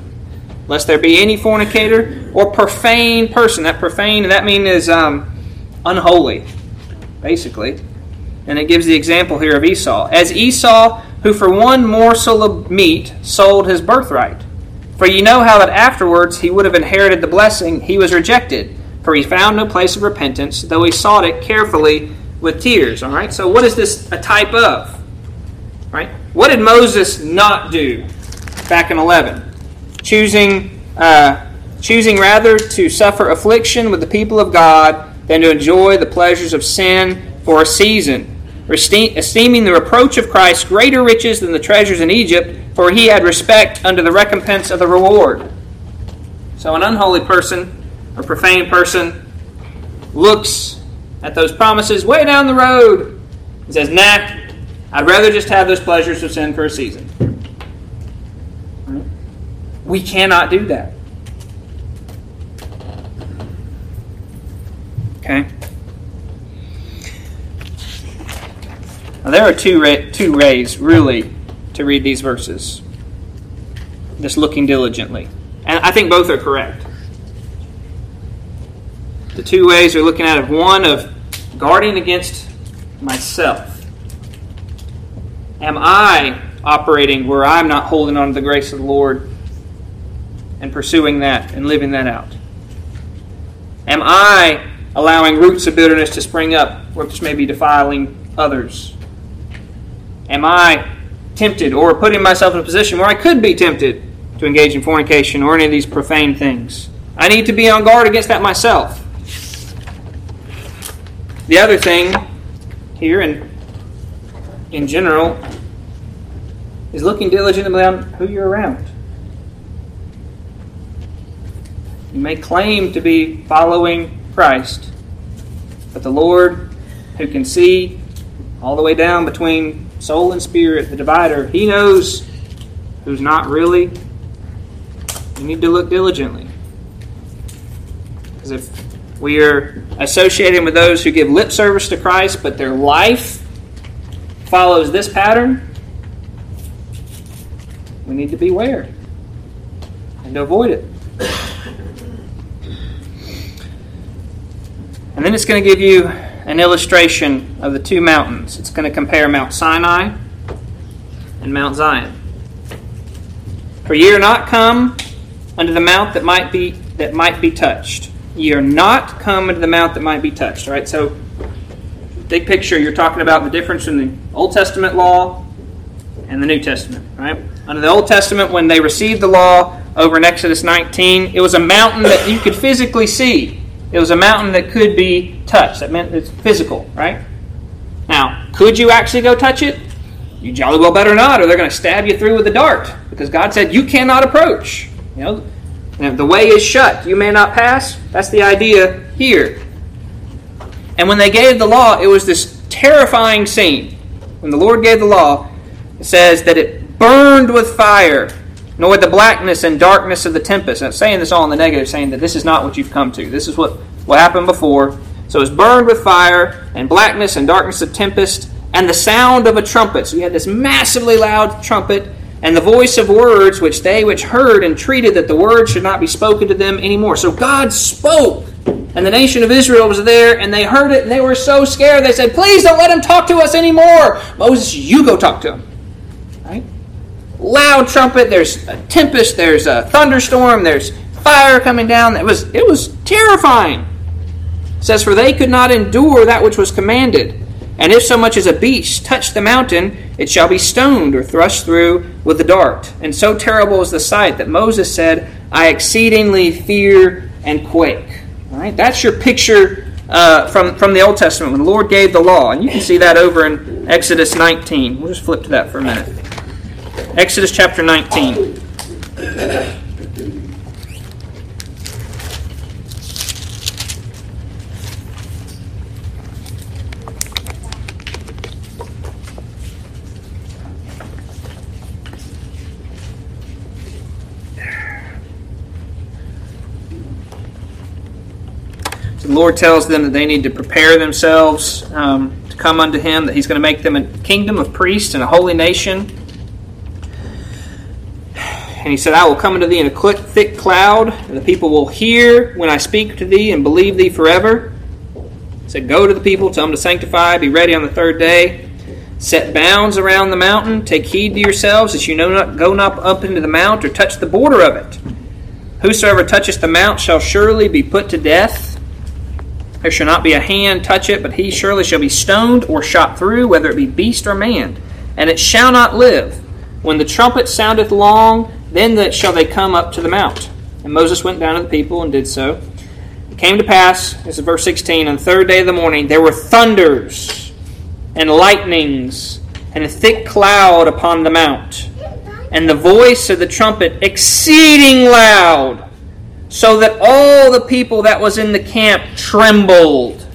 Lest there be any fornicator or profane person. That profane, that means is um, unholy, basically. And it gives the example here of Esau. As Esau, who for one morsel of meat sold his birthright. For ye know how that afterwards he would have inherited the blessing, he was rejected, for he found no place of repentance, though he sought it carefully with tears. All right. So what is this a type of? Right. What did Moses not do back in eleven? Choosing, uh, choosing rather to suffer affliction with the people of God than to enjoy the pleasures of sin for a season, esteeming the reproach of Christ greater riches than the treasures in Egypt for he had respect unto the recompense of the reward. So, an unholy person or profane person looks at those promises way down the road and says, Nah, I'd rather just have those pleasures of sin for a season. We cannot do that. Okay? Now, there are two, two ways, really, to read these verses. Just looking diligently. And I think both are correct. The two ways we're looking at it one of guarding against myself. Am I operating where I'm not holding on to the grace of the Lord and pursuing that and living that out? Am I allowing roots of bitterness to spring up, which may be defiling others? Am I tempted or putting myself in a position where I could be tempted to engage in fornication or any of these profane things? I need to be on guard against that myself. The other thing here and in general is looking diligently on who you're around. You may claim to be following Christ, but the Lord, who can see all the way down between soul and spirit, the divider, He knows who's not really. You need to look diligently. Because if we are associating with those who give lip service to Christ, but their life follows this pattern, we need to beware and avoid it. And then it's going to give you an illustration of the two mountains. It's going to compare Mount Sinai and Mount Zion. For ye are not come unto the mount that might be that might be touched. Ye are not come unto the mount that might be touched. All right, so big picture, you're talking about the difference in the Old Testament law and the New Testament. Right? Under the Old Testament, when they received the law over in Exodus 19, it was a mountain that you could physically see. It was a mountain that could be touched. That meant it's physical, right? Now, could you actually go touch it? You jolly well better not, or they're going to stab you through with a dart, because God said you cannot approach. You know, the way is shut. You may not pass. That's the idea here. And when they gave the law, it was this terrifying scene. When the Lord gave the law, it says that it burned with fire nor the blackness and darkness of the tempest. And saying this all in the negative, saying that this is not what you've come to. This is what, what happened before. So it's burned with fire, and blackness and darkness of tempest, and the sound of a trumpet. So you had this massively loud trumpet, and the voice of words which they which heard entreated that the word should not be spoken to them anymore. So God spoke, and the nation of Israel was there, and they heard it, and they were so scared. They said, Please don't let him talk to us anymore. Moses, you go talk to him loud trumpet, there's a tempest, there's a thunderstorm, there's fire coming down. It was it was terrifying. It says, For they could not endure that which was commanded. And if so much as a beast touch the mountain, it shall be stoned or thrust through with the dart. And so terrible is the sight that Moses said, I exceedingly fear and quake. All right, that's your picture uh, from, from the Old Testament when the Lord gave the law. And you can see that over in Exodus 19. We'll just flip to that for a minute. Exodus chapter 19. the Lord tells them that they need to prepare themselves um, to come unto Him, that He's going to make them a kingdom of priests and a holy nation. And he said, I will come unto thee in a thick cloud, and the people will hear when I speak to thee and believe thee forever. He said, Go to the people, tell them to sanctify, be ready on the third day. Set bounds around the mountain. Take heed to yourselves that you know not, go not up into the mount or touch the border of it. Whosoever toucheth the mount shall surely be put to death. There shall not be a hand touch it, but he surely shall be stoned or shot through, whether it be beast or man. And it shall not live. When the trumpet soundeth long, then shall they come up to the mount. And Moses went down to the people and did so. It came to pass, this is verse 16, on the third day of the morning, there were thunders and lightnings and a thick cloud upon the mount, and the voice of the trumpet exceeding loud, so that all the people that was in the camp trembled.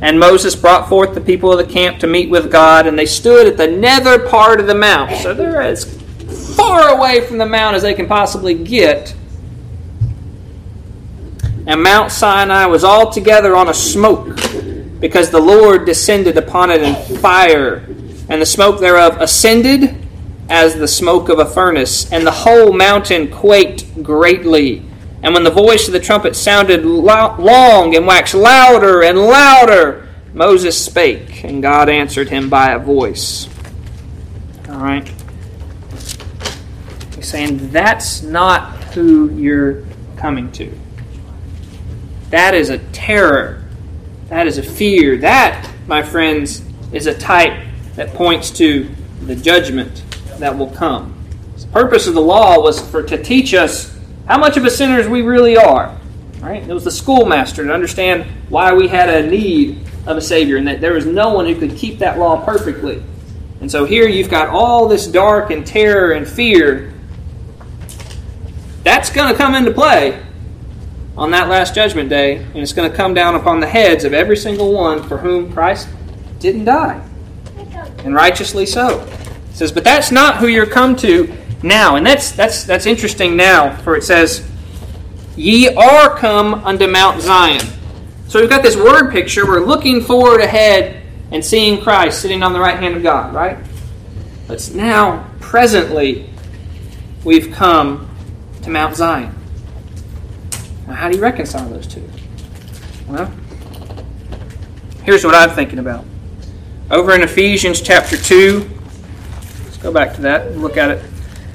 And Moses brought forth the people of the camp to meet with God, and they stood at the nether part of the mount. So they're as far away from the mount as they can possibly get. And Mount Sinai was altogether on a smoke, because the Lord descended upon it in fire, and the smoke thereof ascended as the smoke of a furnace, and the whole mountain quaked greatly. And when the voice of the trumpet sounded long and waxed louder and louder, Moses spake, and God answered him by a voice. All right. Saying that's not who you're coming to. That is a terror. That is a fear. That, my friends, is a type that points to the judgment that will come. The purpose of the law was for to teach us how much of a sinners we really are. Right? It was the schoolmaster to understand why we had a need of a Savior and that there was no one who could keep that law perfectly. And so here you've got all this dark and terror and fear. That's going to come into play on that last judgment day, and it's going to come down upon the heads of every single one for whom Christ didn't die. And righteously so. It says, but that's not who you're come to now. And that's that's that's interesting now, for it says, Ye are come unto Mount Zion. So we've got this word picture. We're looking forward ahead and seeing Christ sitting on the right hand of God, right? But now, presently, we've come to Mount Zion. Now, how do you reconcile those two? Well, here's what I'm thinking about. Over in Ephesians chapter 2, let's go back to that and look at it.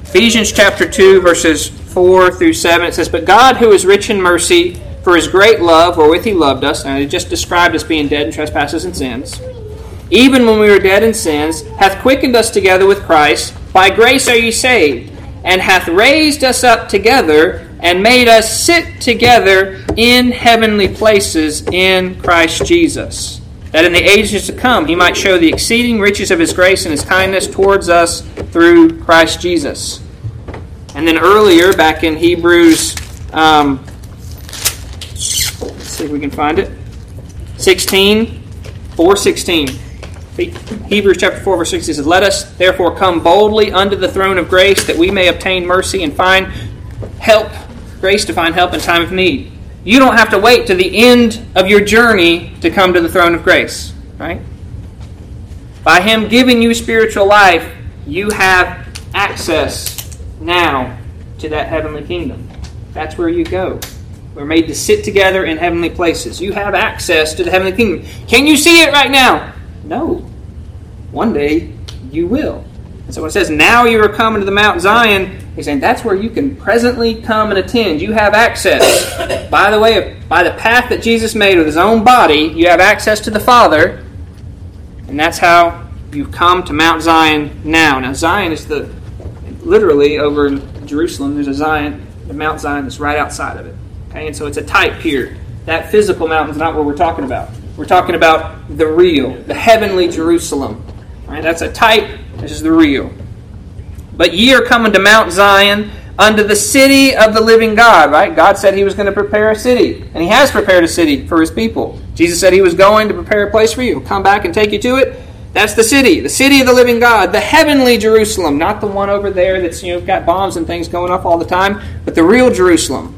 Ephesians chapter 2, verses 4 through 7, it says, But God, who is rich in mercy, for his great love wherewith he loved us, and he just described us being dead in trespasses and sins, even when we were dead in sins, hath quickened us together with Christ. By grace are ye saved, and hath raised us up together, and made us sit together in heavenly places in Christ Jesus that in the ages to come he might show the exceeding riches of his grace and his kindness towards us through Christ Jesus. And then earlier, back in Hebrews, um, let's see if we can find it, 16, 416. Hebrews chapter 4, verse 6 says, Let us therefore come boldly unto the throne of grace that we may obtain mercy and find help, grace to find help in time of need. You don't have to wait to the end of your journey to come to the throne of grace, right? By Him giving you spiritual life, you have access now to that heavenly kingdom. That's where you go. We're made to sit together in heavenly places. You have access to the heavenly kingdom. Can you see it right now? No. One day you will. And so when it says, Now you are coming to the Mount Zion, He's saying that's where you can presently come and attend. You have access. *coughs* by the way, by the path that Jesus made with his own body, you have access to the Father. And that's how you come to Mount Zion now. Now, Zion is the, literally over in Jerusalem, there's a Zion, the Mount Zion that's right outside of it. Okay, and so it's a type here. That physical mountain is not what we're talking about. We're talking about the real, the heavenly Jerusalem. Right? That's a type. This is the real. But ye are coming to Mount Zion unto the city of the living God, right? God said he was going to prepare a city, and he has prepared a city for his people. Jesus said he was going to prepare a place for you. He'll come back and take you to it. That's the city, the city of the living God, the heavenly Jerusalem, not the one over there that's you know got bombs and things going off all the time, but the real Jerusalem.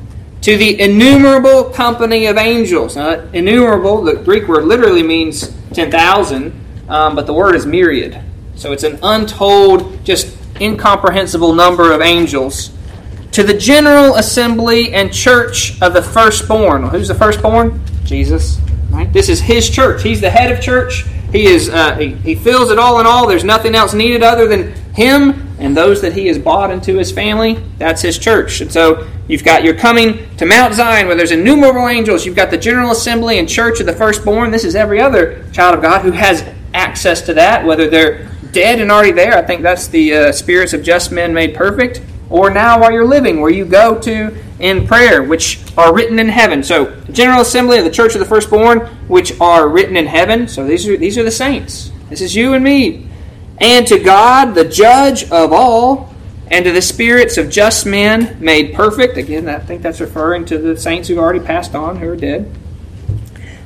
To the innumerable company of angels. Now, innumerable, the Greek word literally means 10,000, um, but the word is myriad. So it's an untold, just incomprehensible number of angels to the general assembly and church of the firstborn. Well, who's the firstborn? Jesus. Right? This is his church. He's the head of church. He is uh, he, he fills it all in all. There's nothing else needed other than him and those that he has bought into his family. That's his church. And so you've got you're coming to Mount Zion where there's innumerable angels. You've got the general assembly and church of the firstborn. This is every other child of God who has access to that, whether they're dead and already there. I think that's the uh, spirits of just men made perfect. Or now while you're living, where you go to in prayer, which are written in heaven. So, General Assembly of the Church of the Firstborn, which are written in heaven. So these are these are the saints. This is you and me. And to God, the Judge of all, and to the spirits of just men made perfect. Again, I think that's referring to the saints who've already passed on, who are dead.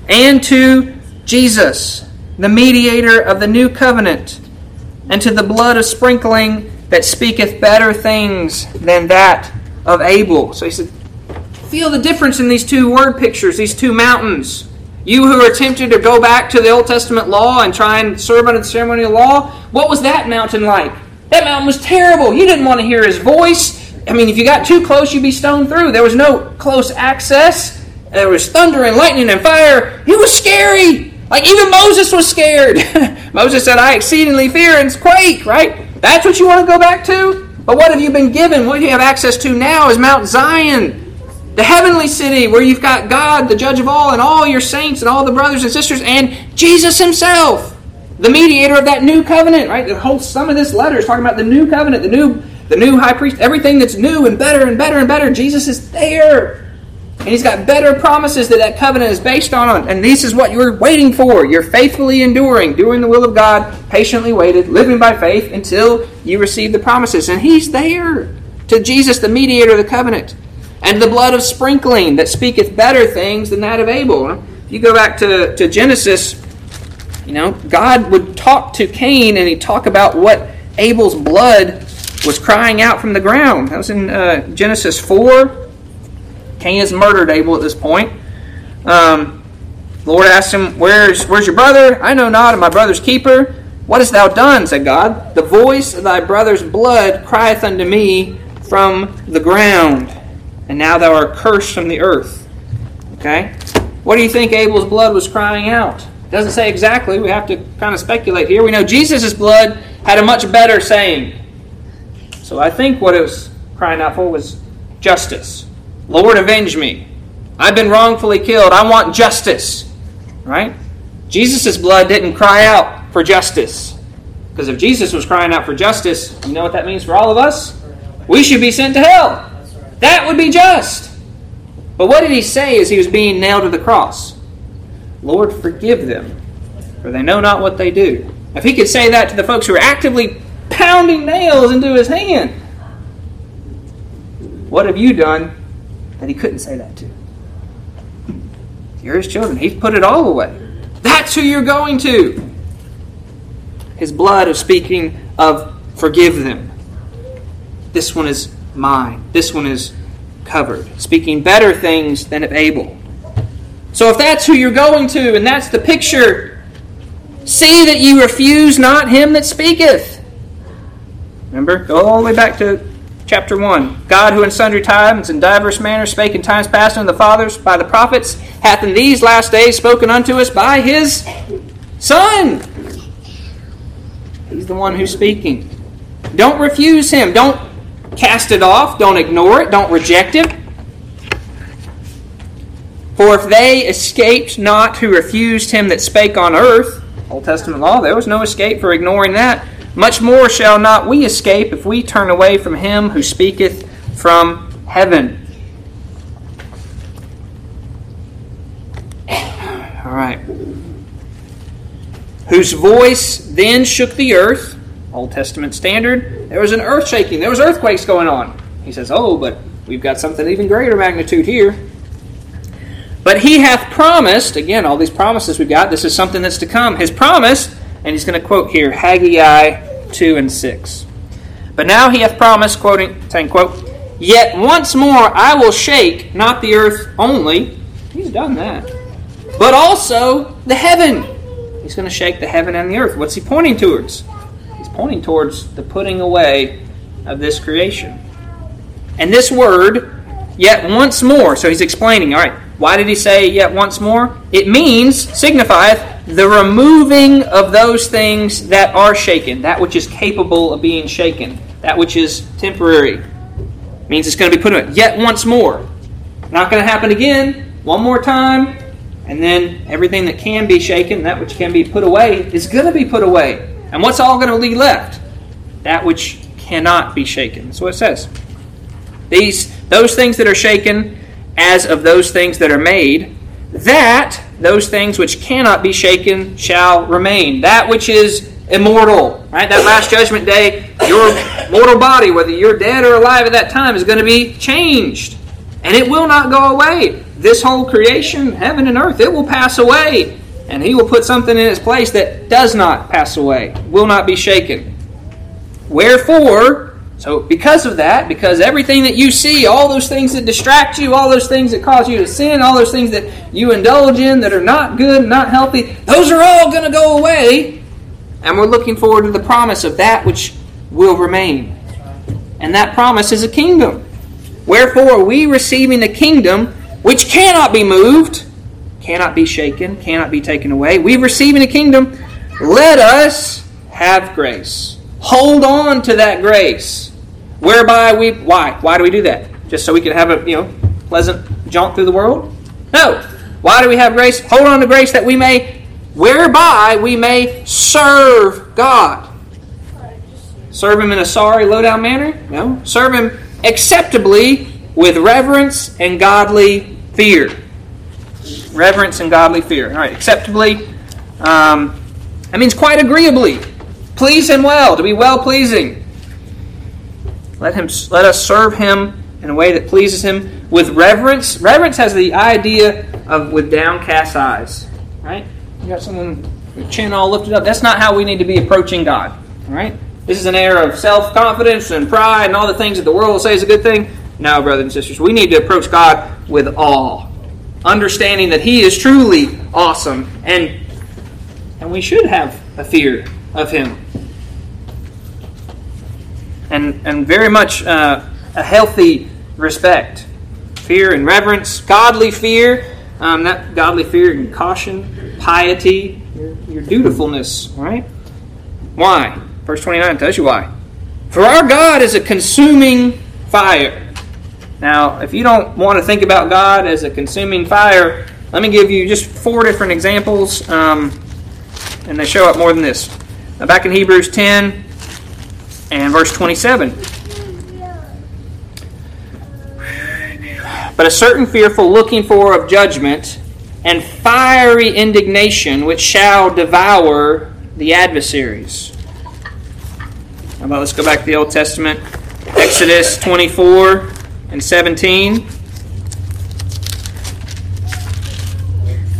And to Jesus, the mediator of the new covenant and to the blood of sprinkling that speaketh better things than that of Abel. So he said, Feel the difference in these two word pictures, these two mountains. You who are tempted to go back to the Old Testament law and try and serve under the ceremonial law, what was that mountain like? That mountain was terrible. You didn't want to hear his voice. I mean, if you got too close, you'd be stoned through. There was no close access. There was thunder and lightning and fire. It was scary. Like even Moses was scared. *laughs* Moses said, I exceedingly fear and quake, right? That's what you want to go back to? But what have you been given? What you have access to now is Mount Zion, the heavenly city where you've got God, the judge of all, and all your saints and all the brothers and sisters, and Jesus himself, the mediator of that new covenant, right? The whole sum of this letter is talking about the new covenant, the new the new high priest, everything that's new and better and better and better. Jesus is there. And he's got better promises that that covenant is based on. And this is what you're waiting for. You're faithfully enduring, doing the will of God, patiently waited, living by faith until you receive the promises. And he's there to Jesus, the mediator of the covenant. And the blood of sprinkling that speaketh better things than that of Abel. If you go back to, to Genesis, you know, God would talk to Cain and he'd talk about what Abel's blood was crying out from the ground. That was in uh, Genesis 4 Cain has murdered Abel at this point. Um, Lord asked him, Where's, where's your brother? I know not, and my brother's keeper. What hast thou done? said God. The voice of thy brother's blood crieth unto me from the ground, and now thou art cursed from the earth. Okay? What do you think Abel's blood was crying out? It doesn't say exactly. We have to kind of speculate here. We know Jesus' blood had a much better saying. So I think what it was crying out for was justice. Lord, avenge me. I've been wrongfully killed. I want justice. Right? Jesus' blood didn't cry out for justice. Because if Jesus was crying out for justice, you know what that means for all of us? We should be sent to hell. That would be just. But what did he say as he was being nailed to the cross? Lord, forgive them, for they know not what they do. If he could say that to the folks who are actively pounding nails into his hand, what have you done that he couldn't say that to. You're his children. He's put it all away. That's who you're going to. His blood of speaking of forgive them. This one is mine. This one is covered. Speaking better things than of Abel. So if that's who you're going to, and that's the picture, see that you refuse not him that speaketh. Remember? Go all the way back to chapter 1 God, who in sundry times and divers manners spake in times past unto the fathers by the prophets, hath in these last days spoken unto us by his Son. He's the one who's speaking. Don't refuse him. Don't cast it off. Don't ignore it. Don't reject it. For if they escaped not who refused him that spake on earth, Old Testament law, there was no escape for ignoring that. Much more shall not we escape if we turn away from him who speaketh from heaven. All right. Whose voice then shook the earth, Old Testament standard. There was an earth shaking, there was earthquakes going on. He says, Oh, but we've got something even greater magnitude here. But he hath promised, again, all these promises we've got, this is something that's to come. His promise and he's going to quote here Haggai 2 and 6. But now he hath promised, quoting, saying, quote, Yet once more I will shake not the earth only, he's done that, but also the heaven. He's going to shake the heaven and the earth. What's he pointing towards? Pointing towards the putting away of this creation. And this word, yet once more, so he's explaining, all right, why did he say yet once more? It means, signifieth, the removing of those things that are shaken, that which is capable of being shaken, that which is temporary, means it's going to be put away. Yet once more. Not going to happen again, one more time, and then everything that can be shaken, that which can be put away, is going to be put away. And what's all going to be left? That which cannot be shaken. That's what it says. These those things that are shaken, as of those things that are made, that those things which cannot be shaken shall remain. That which is immortal, right? That last judgment day, your mortal body, whether you're dead or alive at that time, is going to be changed. And it will not go away. This whole creation, heaven and earth, it will pass away. And he will put something in its place that does not pass away, will not be shaken. Wherefore, so, because of that, because everything that you see, all those things that distract you, all those things that cause you to sin, all those things that you indulge in that are not good, not healthy, those are all going to go away. And we're looking forward to the promise of that which will remain. And that promise is a kingdom. Wherefore, we receiving the kingdom which cannot be moved, cannot be shaken, cannot be taken away, We've receiving a kingdom, let us have grace. Hold on to that grace. Whereby we why? Why do we do that? Just so we can have a you know pleasant jaunt through the world? No. Why do we have grace? Hold on to grace that we may whereby we may serve God. Serve him in a sorry, low down manner? No. Serve him acceptably with reverence and godly fear. Reverence and godly fear. All right, acceptably. Um, that means quite agreeably. Please him well, to be well pleasing. Let him let us serve him in a way that pleases him with reverence. Reverence has the idea of with downcast eyes. Right? You got someone with chin all lifted up. That's not how we need to be approaching God. All right? This is an air of self confidence and pride and all the things that the world will say is a good thing. No, brothers and sisters, we need to approach God with awe, understanding that He is truly awesome, and and we should have a fear of Him, and and very much uh, a healthy respect, fear and reverence, godly fear. Um, that godly fear and caution, piety, your, your dutifulness. Right? Why? Verse 29 tells you why. For our God is a consuming fire. Now, if you don't want to think about God as a consuming fire, let me give you just four different examples, um, and they show up more than this. Now, back in Hebrews 10 and verse 27. But a certain fearful looking for of judgment and fiery indignation which shall devour the adversaries. How about let's go back to the Old Testament, Exodus 24 and 17.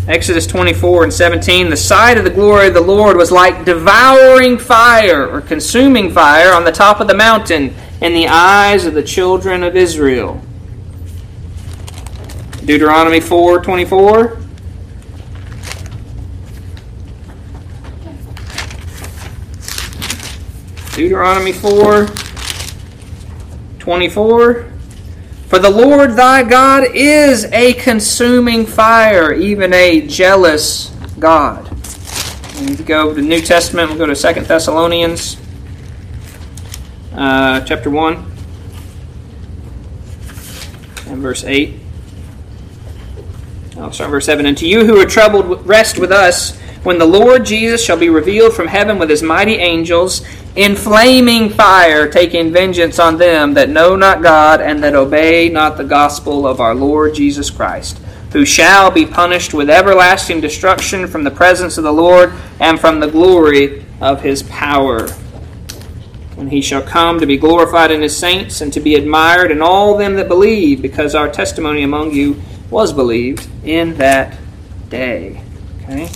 Exodus 24 and 17. The sight of the glory of the Lord was like devouring fire or consuming fire on the top of the mountain in the eyes of the children of Israel. Deuteronomy 4 24. Deuteronomy 4 24. For the Lord thy God is a consuming fire, even a jealous God. And if you go to the New Testament, we'll go to Second Thessalonians uh, chapter 1 and verse 8. I'll start verse 7. And to you who are troubled, rest with us when the Lord Jesus shall be revealed from heaven with his mighty angels in flaming fire, taking vengeance on them that know not God and that obey not the gospel of our Lord Jesus Christ, who shall be punished with everlasting destruction from the presence of the Lord and from the glory of his power. When he shall come to be glorified in his saints and to be admired in all them that believe, because our testimony among you was believed in that day. Okay?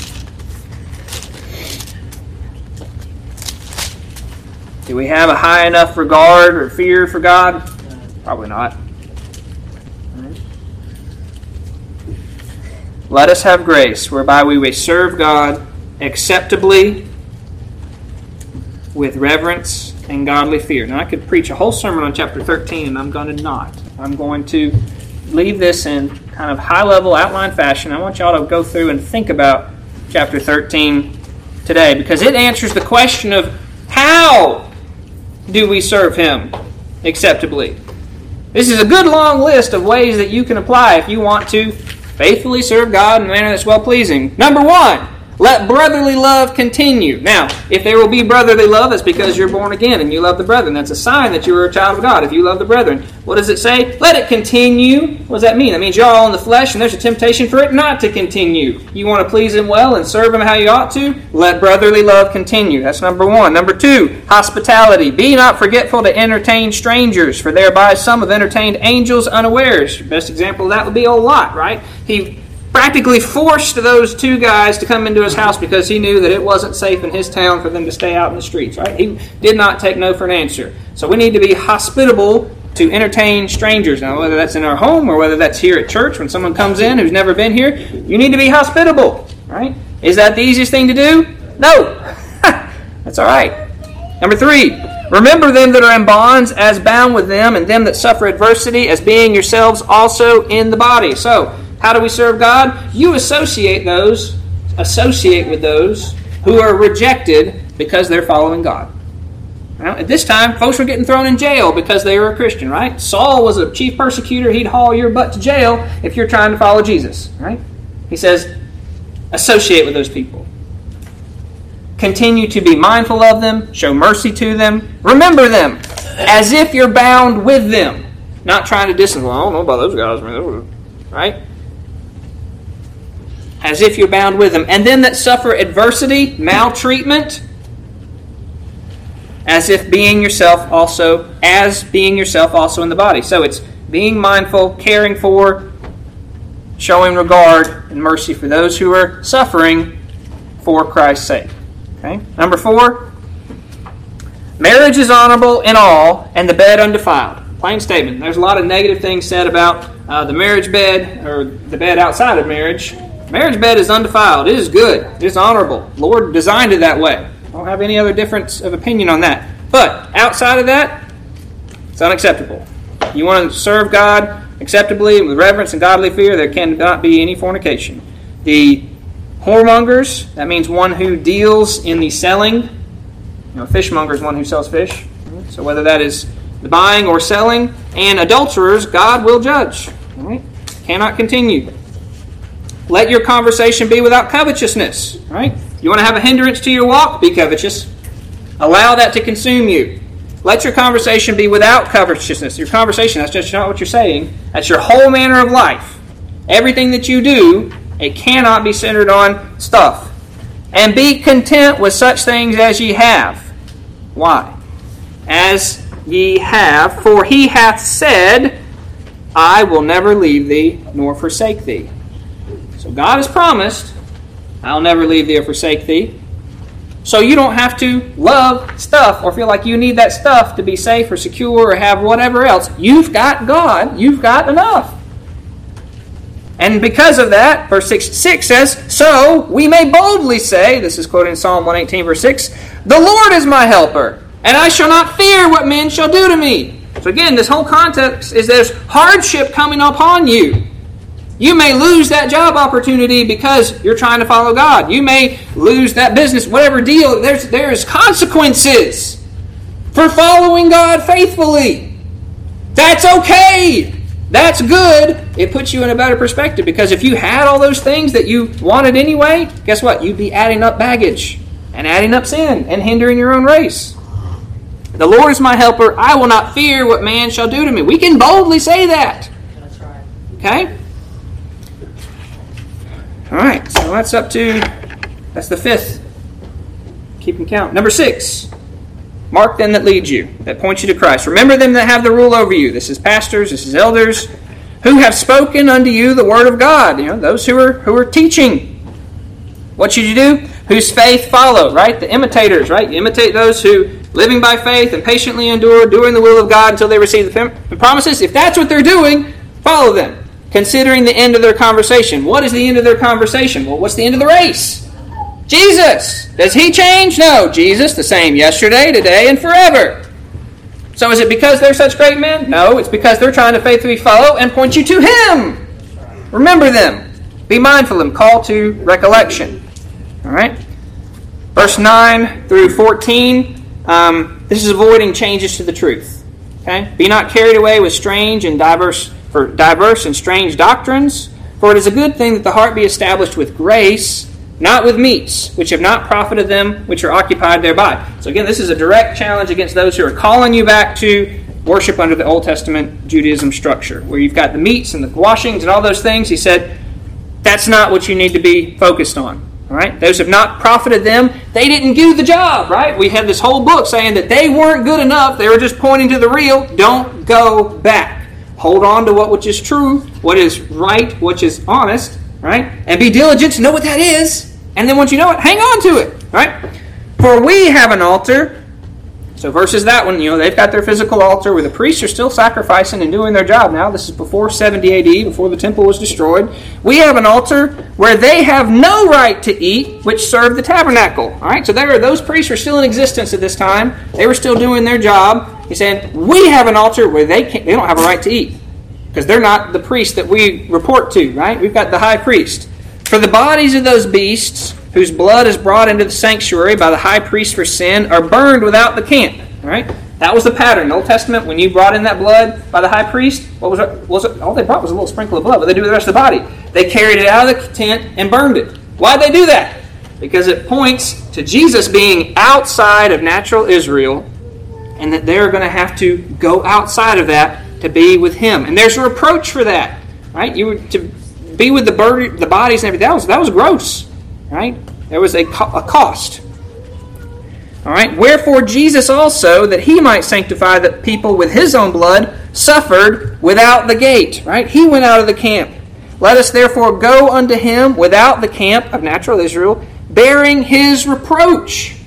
Do we have a high enough regard or fear for God? Probably not. Let us have grace whereby we may serve God acceptably with reverence and godly fear. Now, I could preach a whole sermon on chapter 13, and I'm going to not. I'm going to leave this in kind of high level outline fashion. I want y'all to go through and think about chapter 13 today because it answers the question of how do we serve Him acceptably? This is a good long list of ways that you can apply if you want to faithfully serve God in a manner that's well pleasing. Number one, let brotherly love continue. Now, if there will be brotherly love, that's because you're born again and you love the brethren. That's a sign that you are a child of God if you love the brethren. What does it say? Let it continue. What does that mean? That means you're all in the flesh and there's a temptation for it not to continue. You want to please Him well and serve Him how you ought to? Let brotherly love continue. That's number one. Number two, hospitality. Be not forgetful to entertain strangers, for thereby some have entertained angels unawares. Best example of that would be old Lot, right? He practically forced those two guys to come into his house because he knew that it wasn't safe in his town for them to stay out in the streets, right? He did not take no for an answer. So we need to be hospitable to entertain strangers. Now, whether that's in our home or whether that's here at church when someone comes in who's never been here, you need to be hospitable, right? Is that the easiest thing to do? No. *laughs* that's all right. Number three, Remember them that are in bonds as bound with them, and them that suffer adversity as being yourselves also in the body. So, how do we serve God? You associate those, associate with those who are rejected because they're following God. Now, at this time, folks were getting thrown in jail because they were a Christian, right? Saul was a chief persecutor. He'd haul your butt to jail if you're trying to follow Jesus, right? He says, associate with those people. Continue to be mindful of them, show mercy to them, remember them as if you're bound with them. Not trying to distance, well, I don't know about those guys. Right? As if you're bound with them. And them that suffer adversity, maltreatment, as if being yourself also, as being yourself also in the body. So it's being mindful, caring for, showing regard and mercy for those who are suffering for Christ's sake. Okay? Number four, marriage is honorable in all, and the bed undefiled. Plain statement. There's a lot of negative things said about uh, the marriage bed or the bed outside of marriage. Marriage bed is undefiled. It is good. It is honorable. Lord designed it that way. I don't have any other difference of opinion on that. But outside of that, it's unacceptable. You want to serve God acceptably with reverence and godly fear, there cannot be any fornication. The Whoremongers, that means one who deals in the selling. You know, fishmonger is one who sells fish. So whether that is the buying or selling, and adulterers, God will judge. Cannot continue. Let your conversation be without covetousness. Right? You want to have a hindrance to your walk? Be covetous. Allow that to consume you. Let your conversation be without covetousness. Your conversation, that's just not what you're saying. That's your whole manner of life. Everything that you do it cannot be centered on stuff. And be content with such things as ye have. Why? As ye have, for he hath said, I will never leave thee nor forsake thee. So God has promised, I'll never leave thee or forsake thee. So you don't have to love stuff or feel like you need that stuff to be safe or secure or have whatever else. You've got God, you've got enough. And because of that, verse 6, 6 says, So we may boldly say, this is quoting Psalm 118, verse 6, The Lord is my helper, and I shall not fear what men shall do to me. So again, this whole context is there's hardship coming upon you. You may lose that job opportunity because you're trying to follow God. You may lose that business, whatever deal. There's, there's consequences for following God faithfully. That's okay. That's good. It puts you in a better perspective because if you had all those things that you wanted anyway, guess what? You'd be adding up baggage and adding up sin and hindering your own race. The Lord is my helper. I will not fear what man shall do to me. We can boldly say that. That's right. Okay? All right, so that's up to, that's the fifth. Keeping count. Number six. Mark them that lead you, that point you to Christ. Remember them that have the rule over you. This is pastors, this is elders, who have spoken unto you the word of God. You know, those who are who are teaching. What should you do? Whose faith follow, right? The imitators, right? You imitate those who living by faith and patiently endure, doing the will of God until they receive the promises. If that's what they're doing, follow them. Considering the end of their conversation. What is the end of their conversation? Well, what's the end of the race? Jesus. Does he change? No. Jesus, the same yesterday, today, and forever. So is it because they're such great men? No, it's because they're trying to faithfully follow and point you to him. Remember them. Be mindful of them. Call to recollection. All right? Verse 9 through 14. Um, this is avoiding changes to the truth. Okay? Be not carried away with strange and diverse for diverse and strange doctrines, for it is a good thing that the heart be established with grace not with meats, which have not profited them which are occupied thereby. So again, this is a direct challenge against those who are calling you back to worship under the Old Testament Judaism structure, where you've got the meats and the washings and all those things. He said, that's not what you need to be focused on. All right? Those have not profited them. They didn't do the job, right? We had this whole book saying that they weren't good enough. They were just pointing to the real. Don't go back. Hold on to what which is true, what is right, which is honest, right? And be diligent to know what that is. And then once you know it, hang on to it, right? For we have an altar. So versus that one, you know, they've got their physical altar where the priests are still sacrificing and doing their job now. This is before 70 AD, before the temple was destroyed. We have an altar where they have no right to eat, which served the tabernacle. All right, so there, those priests are still in existence at this time. They were still doing their job. He said, we have an altar where they can't, they don't have a right to eat because they're not the priest that we report to. Right? We've got the high priest. For the bodies of those beasts whose blood is brought into the sanctuary by the high priest for sin are burned without the camp. Right? That was the pattern. Old Testament, when you brought in that blood by the high priest, what was it? Was it all they brought was a little sprinkle of blood? What they do with the rest of the body? They carried it out of the tent and burned it. Why'd they do that? Because it points to Jesus being outside of natural Israel, and that they're going to have to go outside of that to be with Him. And there's a reproach for that, right? You were to be with the, bird, the bodies and everything. That was that was gross, right? There was a, co- a cost. All right. Wherefore Jesus also, that he might sanctify the people with his own blood, suffered without the gate. Right. He went out of the camp. Let us therefore go unto him without the camp of natural Israel, bearing his reproach.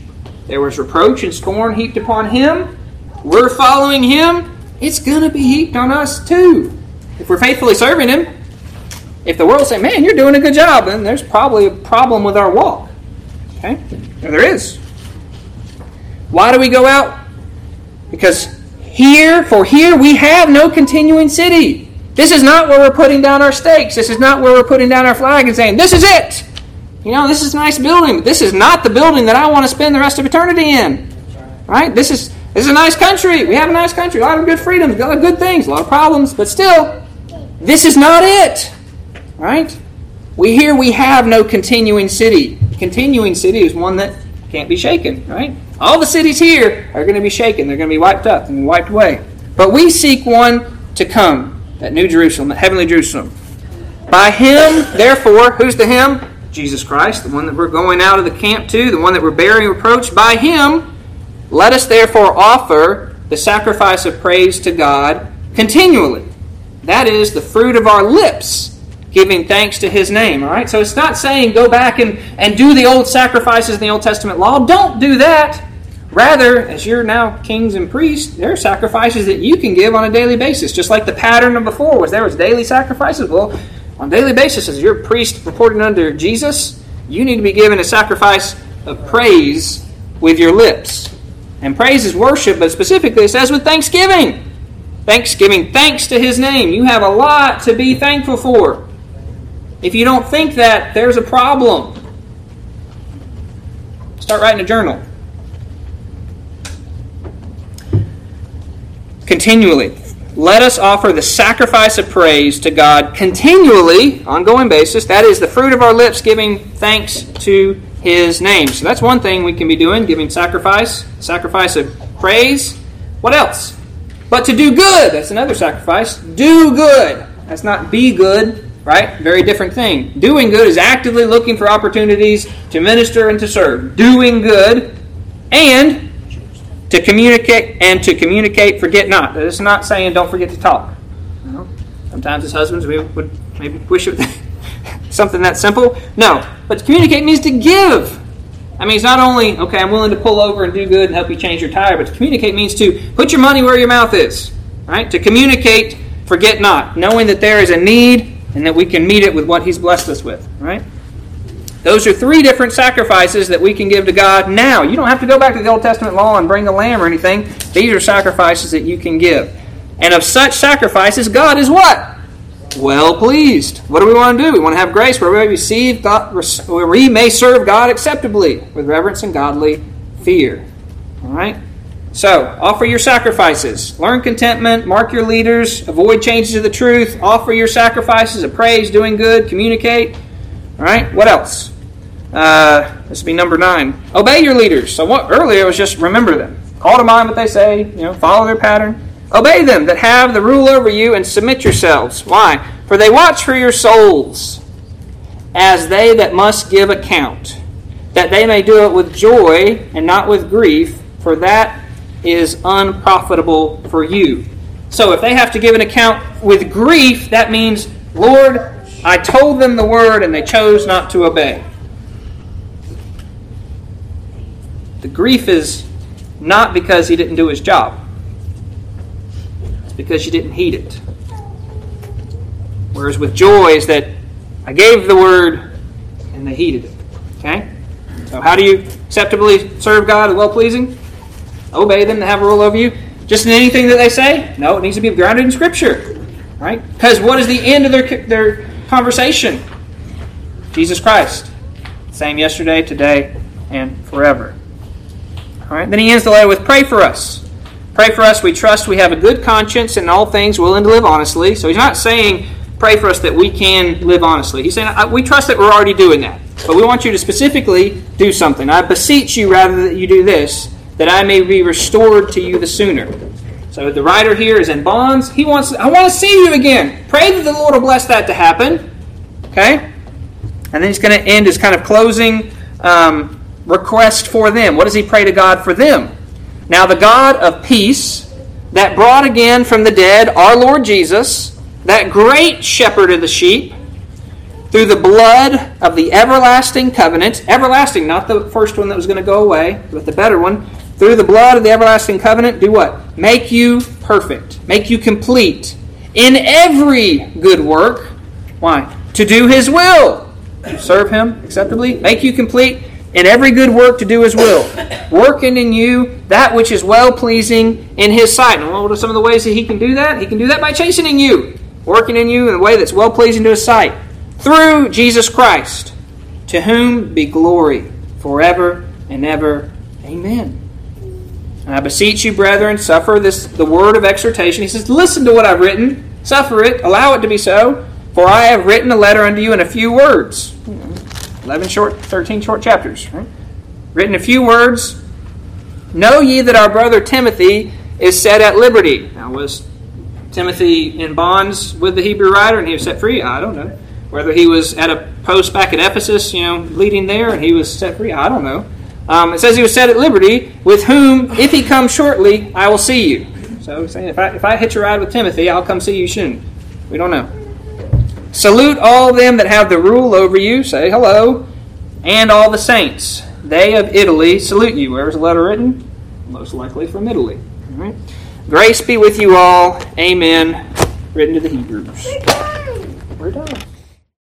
There was reproach and scorn heaped upon him. We're following him. It's going to be heaped on us too. If we're faithfully serving him. If the world say, man, you're doing a good job, then there's probably a problem with our walk. Okay? There is. Why do we go out? Because here, for here, we have no continuing city. This is not where we're putting down our stakes. This is not where we're putting down our flag and saying, this is it. You know, this is a nice building. But this is not the building that I want to spend the rest of eternity in. Right? This is this is a nice country. We have a nice country. A lot of good freedoms, a lot of good things, a lot of problems, but still, this is not it. Right? We here we have no continuing city. Continuing city is one that can't be shaken, right? All the cities here are going to be shaken. They're going to be wiped up and wiped away. But we seek one to come, that new Jerusalem, that heavenly Jerusalem. By him, therefore, who's the him? Jesus Christ, the one that we're going out of the camp to, the one that we're bearing reproach. By him, let us therefore offer the sacrifice of praise to God continually. That is the fruit of our lips giving thanks to his name. All right? So it's not saying go back and, and do the old sacrifices in the Old Testament law. Don't do that. Rather, as you're now kings and priests, there are sacrifices that you can give on a daily basis. Just like the pattern of before was there was daily sacrifices. Well, on daily basis, as your priest reporting under Jesus, you need to be given a sacrifice of praise with your lips. And praise is worship, but specifically it says with thanksgiving. Thanksgiving, thanks to his name. You have a lot to be thankful for. If you don't think that, there's a problem. Start writing a journal. Continually. Let us offer the sacrifice of praise to God continually, ongoing basis. That is the fruit of our lips, giving thanks to His name. So that's one thing we can be doing, giving sacrifice, sacrifice of praise. What else? But to do good, that's another sacrifice. Do good. That's not be good, right? Very different thing. Doing good is actively looking for opportunities to minister and to serve. Doing good and to communicate and to communicate forget not. It's not saying don't forget to talk. Sometimes as husbands we would maybe wish it *laughs* something that simple. No. But to communicate means to give. I mean it's not only okay i'm willing to pull over and do good and help you change your tire but to communicate means to put your money where your mouth is right? To communicate forget not knowing that there is a need and that we can meet it with what he's blessed us with right those are three different sacrifices that we can give to God now. You don't have to go back to the Old Testament law and bring a lamb or anything. These are sacrifices that you can give. And of such sacrifices, God is what? Well pleased. What do we want to do? We want to have grace where we receive God, where we may serve God acceptably with reverence and godly fear. All right. So, offer your sacrifices. Learn contentment. Mark your leaders. Avoid changes of the truth. Offer your sacrifices of praise, doing good, communicate. All right. What else? Uh, this would be number nine. Obey your leaders. So what earlier was just remember them. Call to mind what they say. You know, follow their pattern. Obey them that have the rule over you, and submit yourselves. Why? For they watch for your souls, as they that must give account, that they may do it with joy and not with grief, for that is unprofitable for you. So if they have to give an account with grief, that means, Lord, I told them the word and they chose not to obey. The grief is not because he didn't do his job. It's because you didn't heed it. Whereas with joy is that I gave the word and they heeded it. Okay? So how do you acceptably serve God well pleasing? Obey them to have a rule over you. Just in anything that they say? No, it needs to be grounded in Scripture. Right? Because what is the end of their, their conversation? Jesus Christ. Same yesterday, today, and forever. All right. Then he ends the letter with pray for us. Pray for us. We trust we have a good conscience in all things willing to live honestly. So he's not saying pray for us that we can live honestly. He's saying we trust that we're already doing that. But we want you to specifically do something. I beseech you rather that you do this, that I may be restored to you the sooner. So the writer here is in bonds. He wants I want to see you again. Pray that the Lord will bless that to happen. Okay? And then he's going to end his kind of closing um, request for them. What does he pray to God for them? Now, the God of peace that brought again from the dead our Lord Jesus, that great shepherd of the sheep, through the blood of the everlasting covenant, everlasting, not the first one that was going to go away, but the better one, through the blood of the everlasting covenant, do what? Make you perfect, make you complete in every good work. Why? To do his will, serve him acceptably, make you complete in every good work to do his will, working in you that which is well pleasing in his sight. And what are some of the ways that he can do that? He can do that by chastening you, working in you in a way that's well pleasing to his sight. Through Jesus Christ, to whom be glory forever and ever. Amen. I beseech you, brethren, suffer this the word of exhortation. He says, Listen to what I've written, suffer it, allow it to be so, for I have written a letter unto you in a few words 11 short, 13 short chapters. Right? Written a few words. Know ye that our brother Timothy is set at liberty. Now, was Timothy in bonds with the Hebrew writer and he was set free? I don't know. Whether he was at a post back at Ephesus, you know, leading there and he was set free, I don't know. Um, it says he was set at liberty, with whom, if he comes shortly, I will see you. So, he's saying if I, if I hitch a ride with Timothy, I'll come see you soon. We don't know. Salute all them that have the rule over you. Say hello. And all the saints. They of Italy salute you. Where's the letter written? Most likely from Italy. All right. Grace be with you all. Amen. Written to the Hebrews. We're done. We're done.